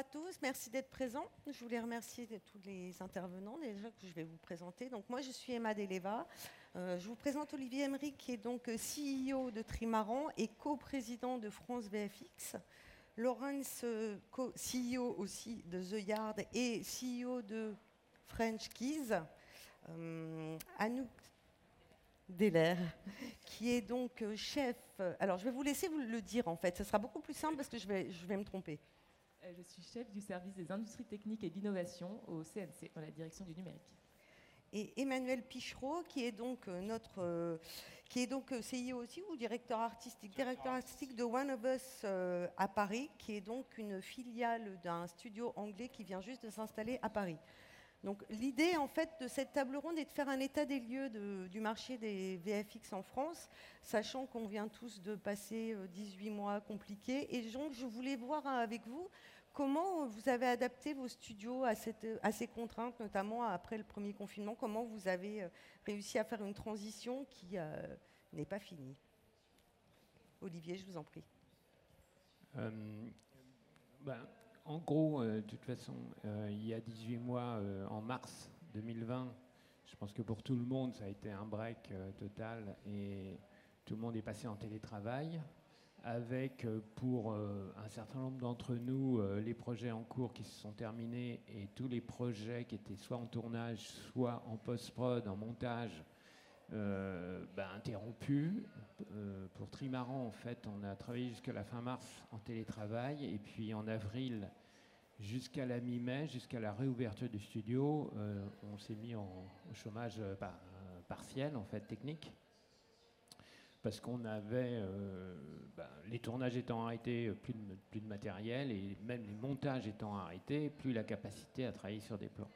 à tous, merci d'être présents. Je voulais remercier tous les intervenants déjà que je vais vous présenter. Donc moi je suis Emma Deleva. Euh, je vous présente Olivier Emery qui est donc CEO de Trimaran et co-président de France VFX. Laurence, CEO aussi de The Yard et CEO de French Keys. Euh, Anouk Deller, qui est donc chef. Alors je vais vous laisser vous le dire en fait, ce sera beaucoup plus simple parce que je vais, je vais me tromper. Euh, je suis chef du service des industries techniques et d'innovation au CNC, dans la direction du numérique. Et Emmanuel Pichereau, qui est donc euh, notre, euh, qui est donc CEO aussi ou directeur artistique, directeur artistique de One of Us à Paris, qui est donc une filiale d'un studio anglais qui vient juste de s'installer à Paris. Donc l'idée en fait de cette table ronde est de faire un état des lieux du marché des VFX en France, sachant qu'on vient tous de passer 18 mois compliqués. Et donc je voulais voir avec vous Comment vous avez adapté vos studios à, ces contraintes, notamment après le premier confinement Comment vous avez euh, réussi à faire une transition qui euh, n'est pas finie Olivier, je vous en prie. Euh, ben, en gros, de toute façon, il y a 18 mois, en mars 2020, je pense que pour tout le monde, ça a été un break total et tout le monde est passé en télétravail avec euh, pour euh, un certain nombre d'entre nous euh, les projets en cours qui se sont terminés et tous les projets qui étaient soit en tournage, soit en post-prod, en montage, ben, interrompus. pour Trimaran, en fait, on a travaillé jusqu'à la fin mars en télétravail et puis en avril jusqu'à la mi-mai, jusqu'à la réouverture du studio, on s'est mis en, au chômage partiel, en fait, technique parce qu'on avait, euh, ben, les tournages étant arrêtés, plus de, plus de matériel, et même les montages étant arrêtés, plus la capacité à travailler sur des plans.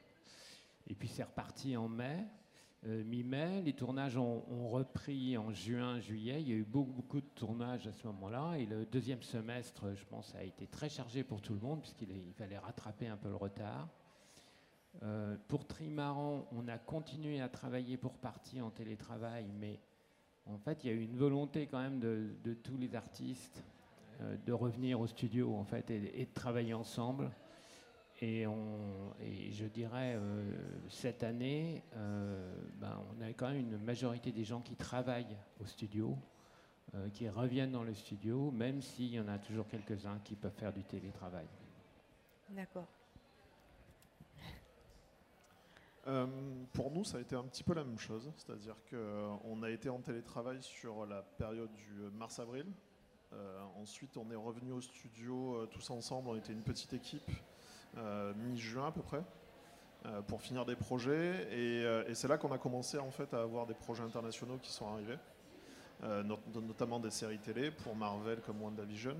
Et puis c'est reparti en mai, euh, mi-mai, les tournages ont, repris en juin, juillet, il y a eu beaucoup, beaucoup de tournages à ce moment-là, et le deuxième semestre, je pense, a été très chargé pour tout le monde, puisqu'il fallait rattraper un peu le retard. Euh, pour Trimaran, on a continué à travailler pour partie en télétravail, mais en fait, il y a eu une volonté quand même de, tous les artistes euh, de revenir au studio en fait et, de travailler ensemble. Et, je dirais, euh, cette année, euh, ben, on a quand même une majorité des gens qui travaillent au studio, qui reviennent dans le studio, même s'il y en a toujours quelques-uns qui peuvent faire du télétravail. D'accord. Euh, pour nous, ça a été un petit peu la même chose, c'est-à-dire qu'on a été en télétravail sur la période du mars-avril. Euh, ensuite, on est revenu au studio euh, tous ensemble, on était une petite équipe, mi-juin à peu près, pour finir des projets. Et, c'est là qu'on a commencé en fait à avoir des projets internationaux qui sont arrivés, notamment des séries télé pour Marvel comme WandaVision.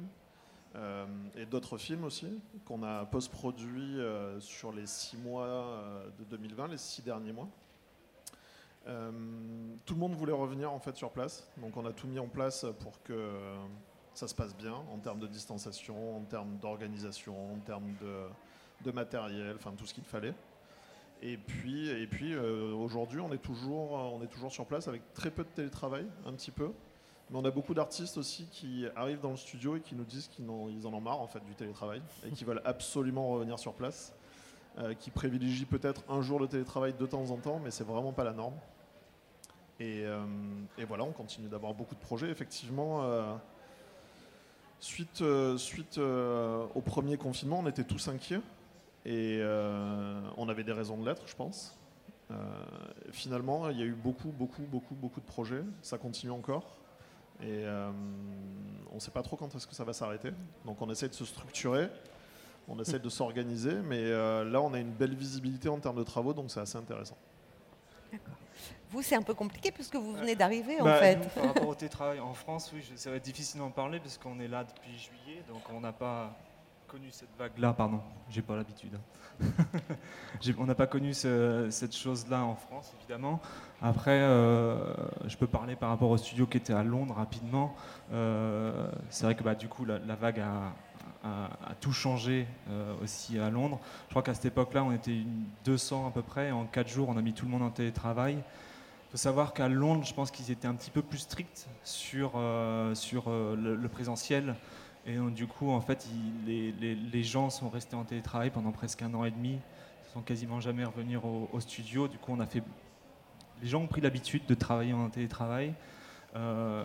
Euh, et d'autres films aussi qu'on a post-produits euh, sur les six mois euh, de 2020, les six derniers mois. tout le monde voulait revenir en fait sur place, donc on a tout mis en place pour que ça se passe bien en termes de distanciation, en termes d'organisation, en termes de, matériel, enfin tout ce qu'il fallait. Et puis, et puis aujourd'hui, on, est toujours, on est toujours sur place avec très peu de télétravail, un petit peu. Mais on a beaucoup d'artistes aussi qui arrivent dans le studio et qui nous disent qu'ils en, en ont marre en fait du télétravail et qui veulent absolument revenir sur place, euh, qui privilégient peut-être un jour le télétravail de temps en temps, mais c'est vraiment pas la norme. Et, euh, voilà, on continue d'avoir beaucoup de projets. Effectivement, euh, suite, suite au premier confinement, on était tous inquiets et on avait des raisons de l'être, je pense. finalement, il y a eu beaucoup, beaucoup, beaucoup, beaucoup de projets. Ça continue encore. Et euh, on ne sait pas trop quand est-ce que ça va s'arrêter. Donc on essaie de se structurer, on essaie de s'organiser, mais euh, là on a une belle visibilité en termes de travaux, donc c'est assez intéressant. D'accord. Vous, c'est un peu compliqué puisque vous venez d'arriver en bah, fait. par rapport au télétravail en France, oui, ça va être difficile d'en parler parce qu'on est là depuis juillet, donc on n'a pas connu cette vague-là, pardon, j'ai pas l'habitude. Hein. on n'a pas connu cette chose-là en France, évidemment. Après, euh, je peux parler par rapport au studio qui était à Londres rapidement. Euh, c'est vrai que bah, du coup, la, vague a, tout changé euh, aussi à Londres. Je crois qu'à cette époque-là, on était 200 à peu près. En 4 jours, on a mis tout le monde en télétravail. Il faut savoir qu'à Londres, je pense qu'ils étaient un petit peu plus stricts sur, sur le, présentiel Et donc, du coup, en fait, les, gens sont restés en télétravail pendant presque un an et demi, ne sont quasiment jamais revenus au, studio. Du coup, on a fait. Les gens ont pris l'habitude de travailler en télétravail. Euh,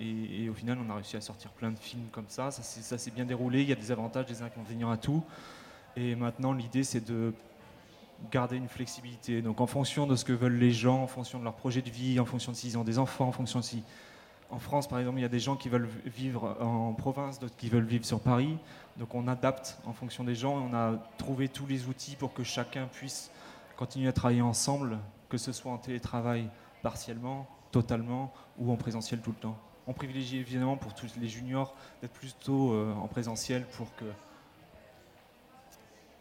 et, au final, on a réussi à sortir plein de films comme ça. Ça s'est ça s'est bien déroulé. Il y a des avantages, des inconvénients à tout. Et maintenant, l'idée, c'est de garder une flexibilité. Donc, en fonction de ce que veulent les gens, en fonction de leur projet de vie, en fonction de s'ils ont des enfants, en fonction de si. En France, par exemple, il y a des gens qui veulent vivre en province, d'autres qui veulent vivre sur Paris. Donc, on adapte en fonction des gens. On a trouvé tous les outils pour que chacun puisse continuer à travailler ensemble, que ce soit en télétravail partiellement, totalement ou en présentiel tout le temps. On privilégie évidemment pour tous les juniors d'être plutôt euh, en présentiel pour que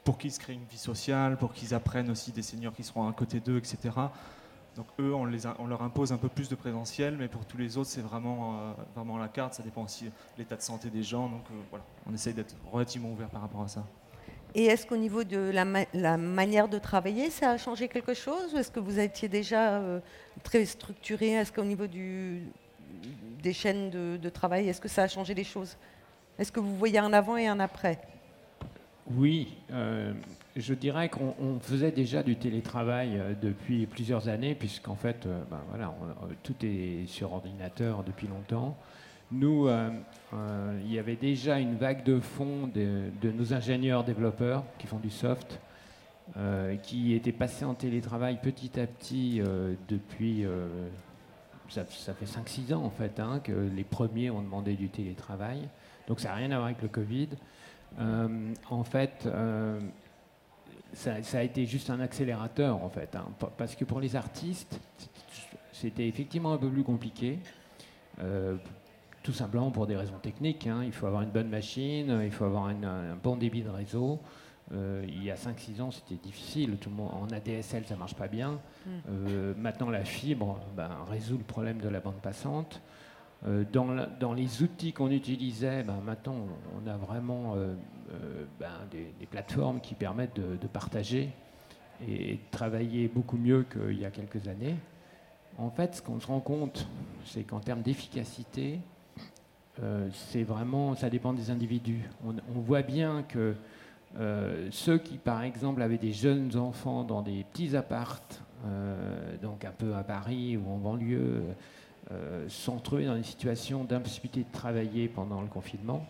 pour qu'ils se créent une vie sociale, pour qu'ils apprennent aussi des seniors qui seront à côté d'eux, etc. Donc eux, on, leur impose un peu plus de présentiel, mais pour tous les autres, c'est vraiment, euh, vraiment la carte. Ça dépend aussi de l'état de santé des gens. Donc euh, voilà, on essaye d'être relativement ouvert par rapport à ça. Et est-ce qu'au niveau de la, ma- la manière de travailler, ça a changé quelque chose? Ou est-ce que vous étiez déjà euh, très structuré? Est-ce qu'au niveau des chaînes de, de travail, est-ce que ça a changé les choses? Est-ce que vous voyez un avant et un après? Oui, euh, je dirais qu'on on faisait déjà du télétravail euh, depuis plusieurs années, puisqu'en fait, euh, ben tout est sur ordinateur depuis longtemps. Nous, il y avait déjà une vague de fonds de, nos ingénieurs développeurs qui font du soft, qui étaient passés en télétravail petit à petit depuis, ça, ça fait 5-6 ans en fait, hein, que les premiers ont demandé du télétravail. Donc ça n'a rien à voir avec le Covid. Euh, en fait, euh, ça, ça a été juste un accélérateur, en fait, hein, pa- parce que pour les artistes, c'était effectivement un peu plus compliqué, euh, tout simplement pour des raisons techniques. hein. Il faut avoir une bonne machine, il faut avoir une- un bon débit de réseau. Euh, il y a 5-6 ans, c'était difficile. Tout le monde, en ADSL, ça marche pas bien. Euh, maintenant, la fibre ben, résout le problème de la bande passante. Euh, dans, les outils qu'on utilisait, ben, maintenant on a vraiment euh, euh, ben, des, plateformes qui permettent de, partager et, de travailler beaucoup mieux qu'il y a quelques années. En fait, ce qu'on se rend compte, c'est qu'en termes d'efficacité, c'est vraiment, ça dépend des individus. On, voit bien que ceux qui, par exemple, avaient des jeunes enfants dans des petits appartes, donc un peu à Paris ou en banlieue, sont retrouvés dans une situation d'impossibilité de travailler pendant le confinement,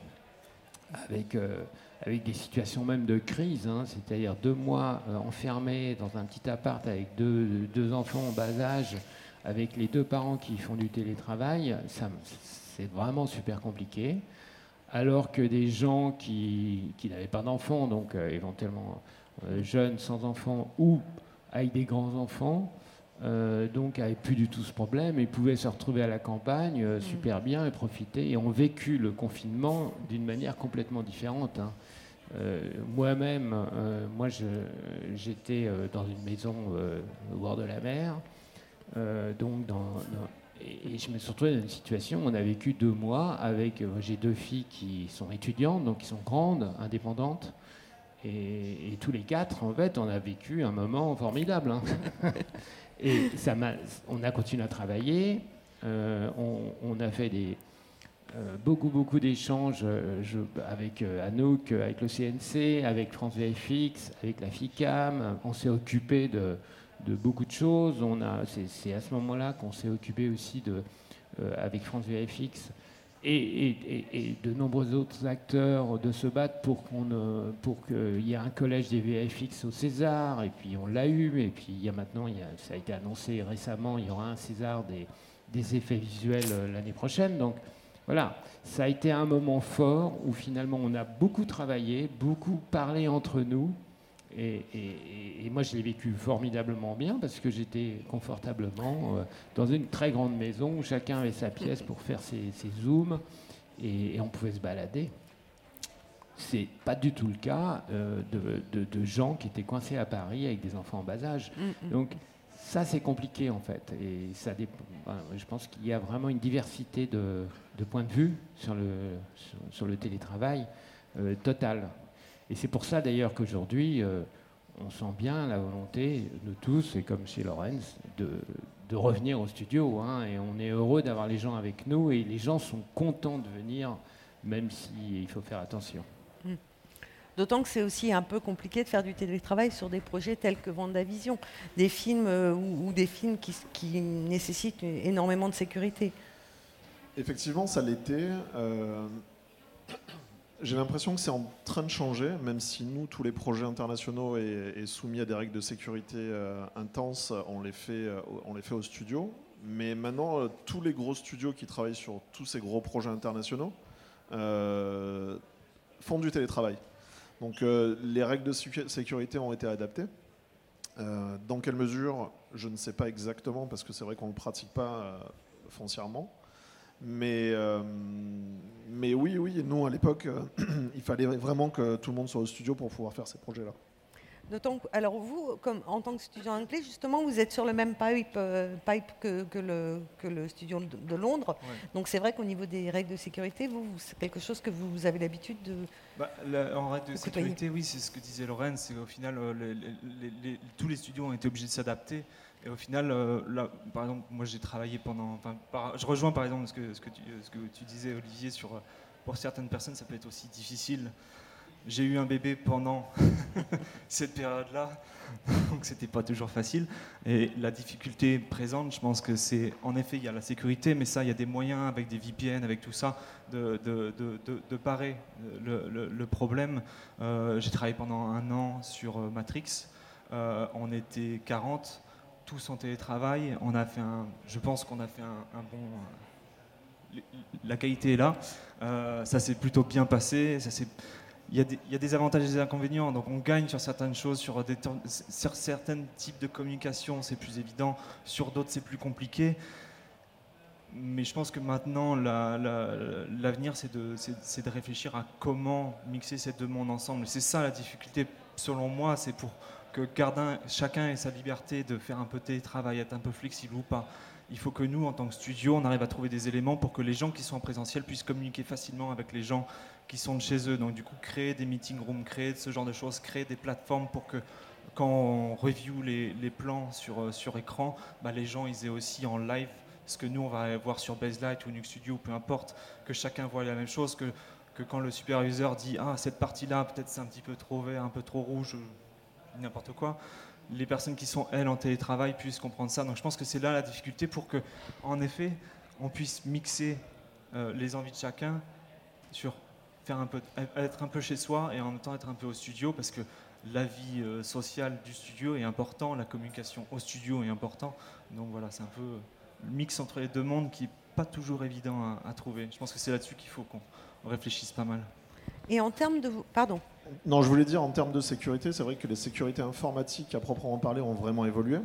avec, euh, avec des situations même de crise, hein, c'est-à-dire deux mois euh, enfermés dans un petit appart avec deux, deux enfants en bas âge, avec les deux parents qui font du télétravail, c'est vraiment super compliqué. Alors que des gens qui, qui n'avaient pas d'enfants, donc euh, éventuellement euh, jeunes sans enfants ou avec des grands-enfants, euh, donc n'avaient plus du tout ce problème et pouvaient se retrouver à la campagne euh, super bien et profiter et ont vécu le confinement d'une manière complètement différente. hein. Euh, Moi-même, moi j'étais dans une maison au bord de la mer, donc dans, dans- et, je me suis retrouvé dans une situation où on a vécu deux mois avec, j'ai deux filles qui sont étudiantes, donc qui sont grandes, indépendantes, et, et tous les quatre, en fait, on a vécu un moment formidable. hein. et ça on a continué à travailler, euh, on, a fait des, euh, beaucoup, beaucoup d'échanges euh, avec Anouk, avec le CNC, avec France VFX, avec la FICAM. On s'est occupé de, beaucoup de choses. C'est, à ce moment-là qu'on s'est occupé aussi avec France VFX et, de nombreux autres acteurs de se battre pour qu'on pour qu'il y ait un collège des VFX au César. Et puis on l'a eu. Et puis il y a maintenant, ça a été annoncé récemment, il y aura un César des, des effets visuels euh, l'année prochaine. Donc voilà, ça a été un moment fort où finalement on a beaucoup travaillé, beaucoup parlé entre nous. Et, et- et- et moi, je l'ai vécu formidablement bien parce que j'étais confortablement euh, dans une très grande maison où chacun avait sa pièce pour faire ses, ses zooms et, et on pouvait se balader. C'est pas du tout le cas euh, de, de- de gens qui étaient coincés à Paris avec des enfants en bas âge. Donc ça, c'est compliqué en fait. Et ça dépend- enfin, je pense qu'il y a vraiment une diversité de, de points de vue sur le, sur, sur le télétravail euh, total. Et c'est pour ça d'ailleurs qu'aujourd'hui, euh, on sent bien la volonté de tous, et comme chez Lorenz, de, de revenir au studio. hein. et on est heureux d'avoir les gens avec nous, et les gens sont contents de venir même s'il faut faire attention. D'autant que c'est aussi un peu compliqué de faire du télétravail sur des projets tels que Vendavision, des films euh, ou, des films qui, nécessitent énormément de sécurité. Effectivement, ça l'était. Euh, j'ai l'impression que c'est en train de changer, même si nous, tous les projets internationaux et, soumis à des règles de sécurité euh, intenses, on les, fait, on les fait au studio. Mais maintenant, tous les gros studios qui travaillent sur tous ces gros projets internationaux font du télétravail. Donc euh, les règles de sécurité ont été adaptées. Euh, dans quelle mesure, je ne sais pas exactement, parce que c'est vrai qu'on ne le pratique pas euh, foncièrement. Mais, mais oui, oui, nous à l'époque, il fallait vraiment que tout le monde soit au studio pour pouvoir faire ces projets-là alors vous, comme, en tant que studio anglais, justement, vous êtes sur le même pipe, euh, pipe que, que, le, que, le, studio de, Londres. Donc c'est vrai qu'au niveau des règles de sécurité, vous, c'est quelque chose que vous, avez l'habitude de. Bah, en règle de, sécurité, oui, c'est ce que disait Lorraine, c'est qu'au final, euh, tous les studios ont été obligés de s'adapter. Et au final, euh, là, par exemple, moi j'ai travaillé pendant. je rejoins par exemple ce que, tu, disais, Olivier, sur pour certaines personnes, ça peut être aussi difficile j'ai eu un bébé pendant cette période-là, donc c'était pas toujours facile. Et la difficulté présente, je pense que c'est, en effet, il y a la sécurité, mais ça, il y a des moyens avec des VPN, avec tout ça, de, parer le, problème. Euh, j'ai travaillé pendant un an sur euh, Matrix. Euh, on était 40, tous en télétravail. On a fait un, je pense qu'on a fait un, bon. La qualité est là. ça s'est plutôt bien passé. Ça s'est il y, a des, avantages et des inconvénients. Donc on gagne sur certaines choses, sur, des, certains types de communication, c'est plus évident. Sur d'autres, c'est plus compliqué. Mais je pense que maintenant, l'avenir, c'est de, de, réfléchir à comment mixer ces deux mondes ensemble. C'est ça la difficulté, selon moi, c'est pour que chacun ait sa liberté de faire un peu télétravail, être un peu flexible ou pas. Il faut que nous, en tant que studio, on arrive à trouver des éléments pour que les gens qui sont en présentiel puissent communiquer facilement avec les gens qui sont de chez eux. Donc du coup, créer des meeting rooms, créer ce genre de choses, créer des plateformes pour que quand on review les, plans sur, euh, écran, bah, les gens ils aient aussi en live ce que nous on va voir sur Baselight ou Nuke Studio, peu importe, que chacun voit la même chose, que, que quand le superviseur dit ah cette partie-là peut-être c'est un petit peu trop vert, un peu trop rouge, n'importe quoi, les personnes qui sont elles en télétravail puissent comprendre ça. Donc je pense que c'est là la difficulté pour que en effet on puisse mixer euh, les envies de chacun sur un peu, être un peu chez soi et en même temps être un peu au studio parce que la vie euh, sociale du studio est important, la communication au studio est important. Donc voilà, c'est un peu le mix entre les deux mondes qui n'est pas toujours évident à, trouver. Je pense que c'est là-dessus qu'il faut qu'on réfléchisse pas mal. Et en termes de... Pardon. Non, je voulais dire en termes de sécurité, c'est vrai que les sécurités informatiques à proprement parler ont vraiment évolué.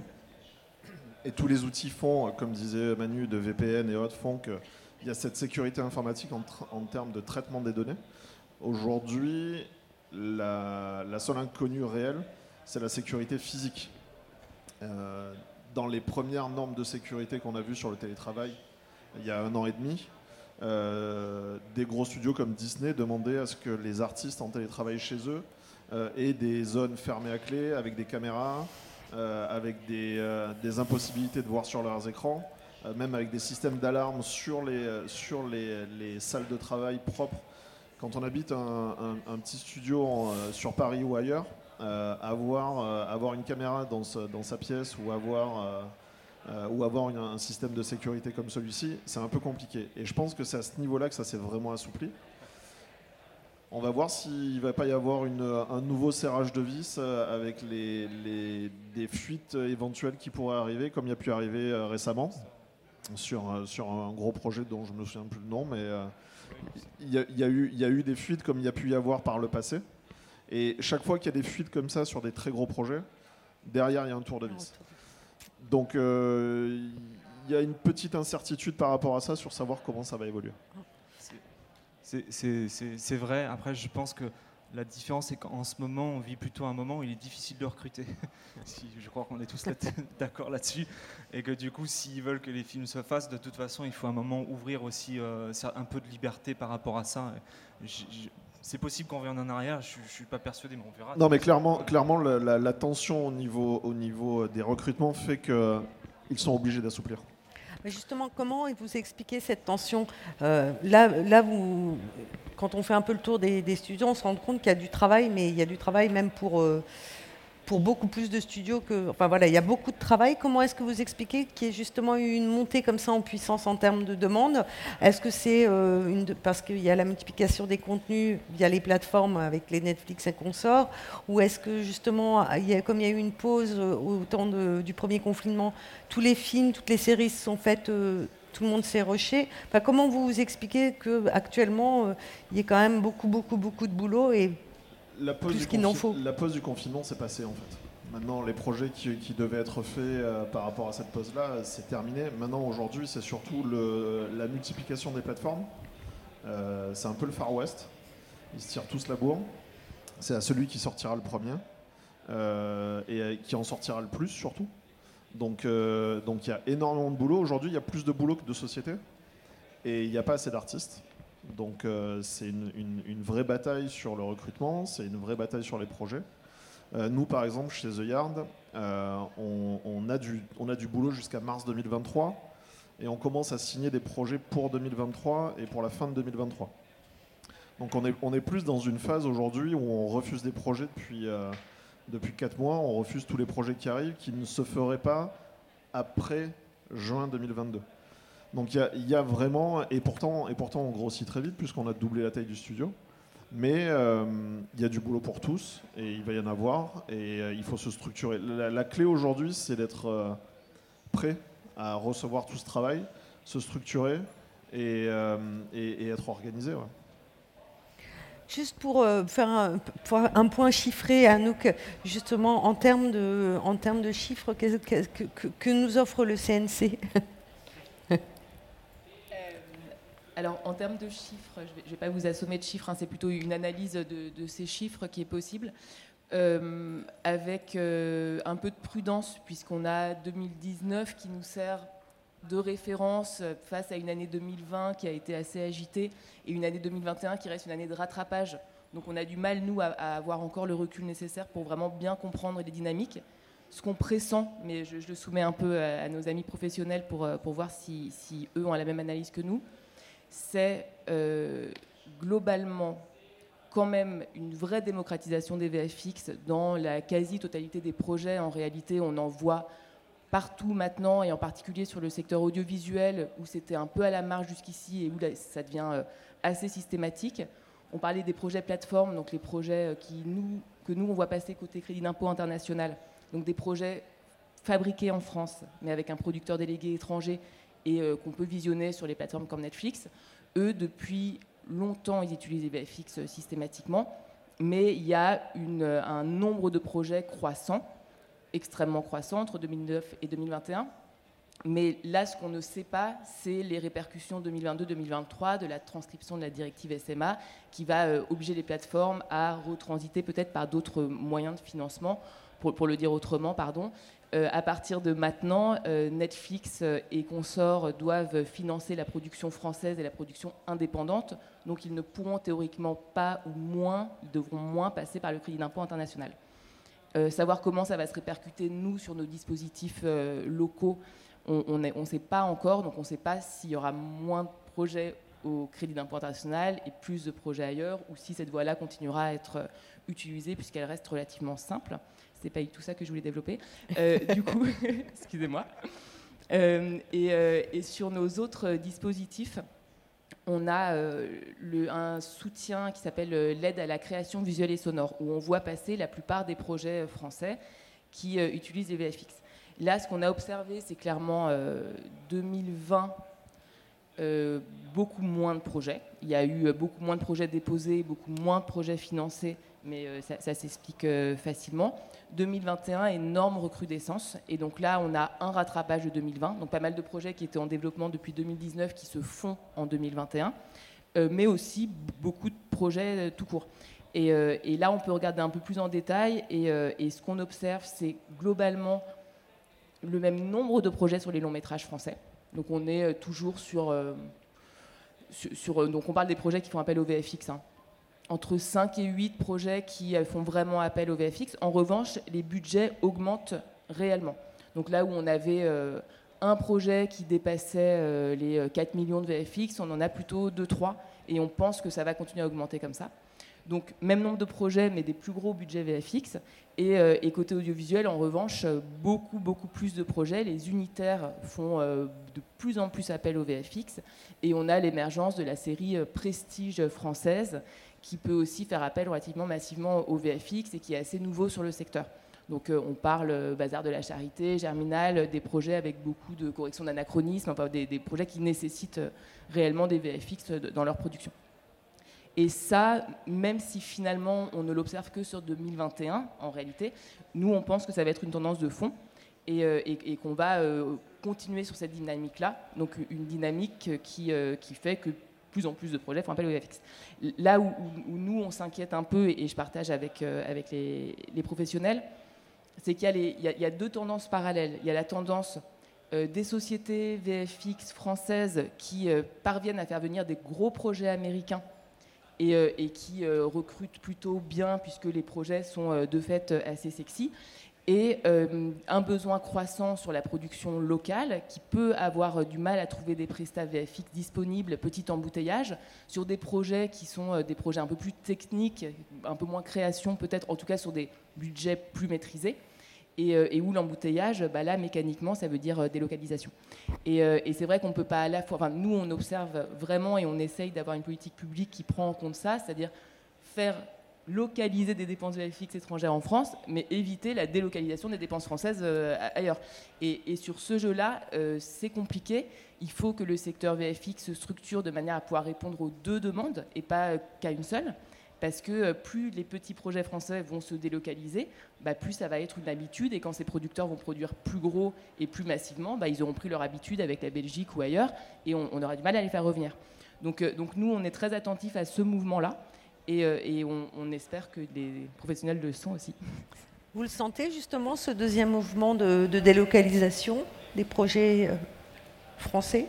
Et tous les outils font, comme disait Manu, de VPN et autres, font que il y a cette sécurité informatique en, termes de traitement des données. Aujourd'hui, la, seule inconnue réelle, c'est la sécurité physique. Euh, dans les premières normes de sécurité qu'on a vues sur le télétravail, il y a un an et demi, des gros studios comme Disney demandaient à ce que les artistes en télétravail chez eux euh, aient des zones fermées à clé avec des caméras, avec des, impossibilités de voir sur leurs écrans. Euh, même avec des systèmes d'alarme sur, les, euh, sur les, les, salles de travail propres. Quand on habite un, petit studio euh, sur Paris ou ailleurs, avoir, une caméra dans, sa pièce ou avoir, ou avoir un système de sécurité comme celui-ci, c'est un peu compliqué. Et je pense que c'est à ce niveau-là que ça s'est vraiment assoupli. On va voir s'il ne va pas y avoir une, un nouveau serrage de vis avec les, les, des fuites éventuelles qui pourraient arriver, comme il y a pu arriver récemment sur, euh, sur un gros projet dont je ne me souviens plus le nom, mais euh, il y, a, eu, il y a eu des fuites comme il y a pu y avoir par le passé. Et chaque fois qu'il y a des fuites comme ça sur des très gros projets, derrière il y a un tour de vis. Donc euh, il y a une petite incertitude par rapport à ça sur savoir comment ça va évoluer. C'est vrai. Après, je pense que la différence, c'est qu'en ce moment, on vit plutôt un moment où il est difficile de recruter. je crois qu'on est tous d'accord là-dessus. Et que du coup, s'ils veulent que les films se fassent, de toute façon, il faut un moment ouvrir aussi euh, un peu de liberté par rapport à ça. C'est possible qu'on revienne en arrière, je ne suis pas persuadé, mais on verra. Non, mais clairement, clairement la, tension au niveau, au niveau des recrutements fait qu'ils sont obligés d'assouplir. Justement, comment vous expliquez cette tension? Euh, là, là, vous, quand on fait un peu le tour des, studios, on se rend compte qu'il y a du travail, mais il y a du travail même pour, euh, pour beaucoup plus de studios que. Enfin voilà, il y a beaucoup de travail. Comment est-ce que vous expliquez qu'il y ait justement eu une montée comme ça en puissance en termes de demande? Est-ce que c'est euh, parce qu'il y a la multiplication des contenus via les plateformes avec les Netflix et consorts Ou est-ce que justement, comme il y a eu une pause au temps du premier confinement, tous les films, toutes les séries sont faites euh, tout le monde s'est rushé? Enfin, comment vous, expliquez qu'actuellement, euh, il y a quand même beaucoup, beaucoup, beaucoup de boulot et la pause, du, faut. la pause du confinement s'est passée en fait. Maintenant, les projets qui, devaient être faits euh, par rapport à cette pause-là, c'est terminé. Maintenant, aujourd'hui, c'est surtout la multiplication des plateformes. Euh, c'est un peu le Far West. Ils se tirent tous la bourre. C'est à celui qui sortira le premier euh, et qui en sortira le plus surtout. Donc, donc il y a énormément de boulot. Aujourd'hui, il y a plus de boulot que de sociétés et il n'y a pas assez d'artistes. Donc euh, c'est une, vraie bataille sur le recrutement, c'est une vraie bataille sur les projets. Euh, nous, par exemple, chez The Yard, euh, on, a du, boulot jusqu'à mars 2023 et on commence à signer des projets pour 2023 et pour la fin de 2023. Donc on est, on est plus dans une phase aujourd'hui où on refuse des projets depuis, depuis 4 mois, on refuse tous les projets qui arrivent qui ne se feraient pas après juin 2022. Donc il y, a vraiment, et pourtant, et pourtant on grossit très vite puisqu'on a doublé la taille du studio. Mais euh, il y a du boulot pour tous et il va y en avoir et euh, il faut se structurer. La, clé aujourd'hui, c'est d'être euh, prêt à recevoir tout ce travail, se structurer et, être organisé. Juste pour faire un, point chiffré, Anouk, justement, en termes de, chiffres, que nous offre le CNC Alors, en termes de chiffres, je ne vais, pas vous assommer de chiffres, hein, c'est plutôt une analyse de, ces chiffres qui est possible, euh, avec euh, un peu de prudence, puisqu'on a 2019 qui nous sert de référence face à une année 2020 qui a été assez agitée, et une année 2021 qui reste une année de rattrapage. Donc, on a du mal, nous, à, avoir encore le recul nécessaire pour vraiment bien comprendre les dynamiques. Ce qu'on pressent, mais je, le soumets un peu à, nos amis professionnels pour, pour voir si eux ont la même analyse que nous c'est euh, globalement quand même une vraie démocratisation des VFX dans la quasi-totalité des projets. En réalité, on en voit partout maintenant, et en particulier sur le secteur audiovisuel, où c'était un peu à la marge jusqu'ici et où ça devient euh, assez systématique. On parlait des projets plateformes, donc les projets euh, qui que nous, on voit passer côté crédit d'impôt international. Donc des projets fabriqués en France, mais avec un producteur délégué étranger et euh, qu'on peut visionner sur les plateformes comme Netflix. Eux, depuis longtemps, ils utilisent les VFX systématiquement, mais il y a une, un nombre de projets croissants, extrêmement croissants, entre 2009 et 2021. Mais là, ce qu'on ne sait pas, c'est les répercussions 2022-2023 de la transcription de la directive SMA qui va euh, obliger les plateformes à retransiter peut-être par d'autres moyens de financement, pour, le dire autrement, pardon, euh, à partir de maintenant, euh, Netflix euh, et consorts doivent financer la production française et la production indépendante. Donc ils ne pourront théoriquement pas ou moins, ils devront moins passer par le crédit d'impôt international. savoir comment ça va se répercuter, nous, sur nos dispositifs locaux, on ne sait pas encore. Donc on ne sait pas s'il y aura moins de projets au crédit d'impôt international et plus de projets ailleurs, ou si cette voie-là continuera à être utilisée puisqu'elle reste relativement simple c'est pas du tout ça que je voulais développer. Euh, du coup, excusez-moi. Euh, euh, et, sur nos autres dispositifs, on a un soutien qui s'appelle l'aide à la création visuelle et sonore, où on voit passer la plupart des projets français qui utilisent les VFX. Là, ce qu'on a observé, c'est clairement 2020, beaucoup moins de projets. Il y a eu beaucoup moins de projets déposés, beaucoup moins de projets financés, mais ça, ça s'explique facilement. 2021, énorme recrudescence. Et donc là, on a un rattrapage de 2020. Donc pas mal de projets qui étaient en développement depuis 2019 qui se font en 2021. Euh, mais aussi beaucoup de projets euh, tout court. Euh, et, là, on peut regarder un peu plus en détail. Et, ce qu'on observe, c'est globalement le même nombre de projets sur les longs métrages français. Donc on est toujours sur, sur, donc on parle des projets qui font appel au VFX. Hein entre 5 et 8 projets qui euh, font vraiment appel au VFX. En revanche, les budgets augmentent réellement. Donc là où on avait 1 un projet qui dépassait les 4 millions de VFX, on en a plutôt 2-3 et on pense que ça va continuer à augmenter comme ça. Donc même nombre de projets, mais des plus gros budgets VFX. Euh, et, côté audiovisuel, en revanche, beaucoup, beaucoup plus de projets. Les unitaires font euh, de plus en plus appel au VFX. Et on a l'émergence de la série euh, Prestige française, qui peut aussi faire appel relativement massivement au VFX et qui est assez nouveau sur le secteur. Donc on parle Bazar de la Charité, Germinal, des projets avec beaucoup de corrections d'anachronisme, enfin des, projets qui nécessitent réellement des VFX dans leur production. Et ça, même si finalement on ne l'observe que sur 2021, en réalité, nous on pense que ça va être une tendance de fond et, euh, qu'on va euh, continuer sur cette dynamique-là. Donc une dynamique euh, qui fait que plus en plus de projets font appel au VFX. Là où, nous on s'inquiète un peu, et je partage avec, avec les, professionnels, c'est qu'il y, a deux tendances parallèles. Il y a la tendance des sociétés VFX françaises qui parviennent à faire venir des gros projets américains euh, et, qui euh, recrutent plutôt bien puisque les projets sont euh, de fait assez sexy et un besoin croissant sur la production locale qui peut avoir du mal à trouver des prestats VFX disponibles, petit embouteillage, sur des projets qui sont des projets un peu plus techniques, un peu moins création peut-être, en tout cas sur des budgets plus maîtrisés. Euh, et, où l'embouteillage, bah là, mécaniquement, ça veut dire euh, délocalisation. Euh, et, c'est vrai qu'on ne peut pas à la fois. Nous, on observe vraiment et on essaye d'avoir une politique publique qui prend en compte ça, c'est-à-dire faire localiser des dépenses VFX étrangères en France, mais éviter la délocalisation des dépenses françaises ailleurs. Et, sur ce jeu-là, c'est compliqué. Il faut que le secteur VFX se structure de manière à pouvoir répondre aux deux demandes et pas qu'à une seule parce que euh, plus les petits projets français vont se délocaliser, bah, plus ça va être une habitude, et quand ces producteurs vont produire plus gros et plus massivement, bah, ils auront pris leur habitude avec la Belgique ou ailleurs, et on, aura du mal à les faire revenir. Donc, euh, donc nous, on est très attentifs à ce mouvement-là, et, euh, on, espère que les professionnels le sont aussi. Vous le sentez justement, ce deuxième mouvement de, de délocalisation des projets français?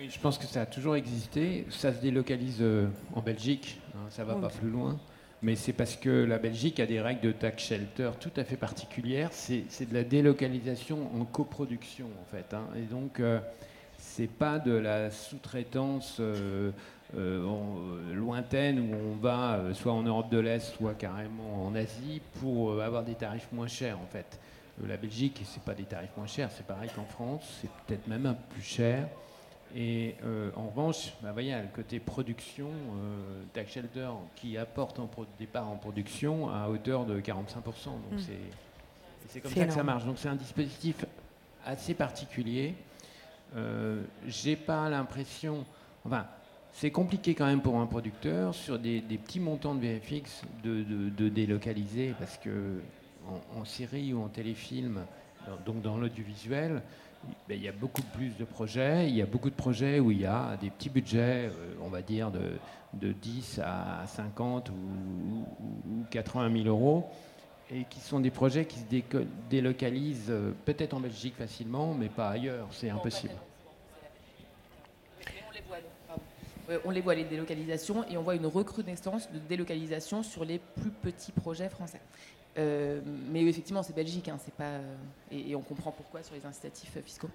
Oui, je pense que ça a toujours existé. Ça se délocalise euh, en Belgique, hein, ça va pas plus loin. Mais c'est parce que la Belgique a des règles de tax shelter tout à fait particulières. C'est de la délocalisation en coproduction, en fait. Hein. Et donc, euh, c'est pas de la sous-traitance euh, lointaine où on va soit en Europe de l'Est, soit carrément en Asie pour avoir des tarifs moins chers, en fait. la Belgique, c'est pas des tarifs moins chers, c'est pareil qu'en France, c'est peut-être même un peu plus cher. Et euh, en revanche, bah, voyez, le côté production, euh, Tax Shelter qui apporte en départ en production à hauteur de 45%. Donc hmm. c'est comme ça que ça marche. Donc c'est un dispositif assez particulier. Euh, J'ai pas l'impression. Enfin, c'est compliqué quand même pour un producteur sur des, petits montants de VFX de, délocaliser parce que en, série ou en téléfilm, donc dans l'audiovisuel, ben, il y a beaucoup plus de projets. Il y a beaucoup de projets où il y a des petits budgets, euh, on va dire de, de 10 à 50 ou, 80 000 euros, et qui sont des projets qui se délocalisent euh, peut-être en Belgique facilement, mais pas ailleurs. C'est impossible. On les voit, les délocalisations, et on voit une recrudescence de délocalisation sur les plus petits projets français. Euh, mais effectivement, c'est Belgique, hein, c'est pas, euh, et, on comprend pourquoi sur les incitatifs euh, fiscaux.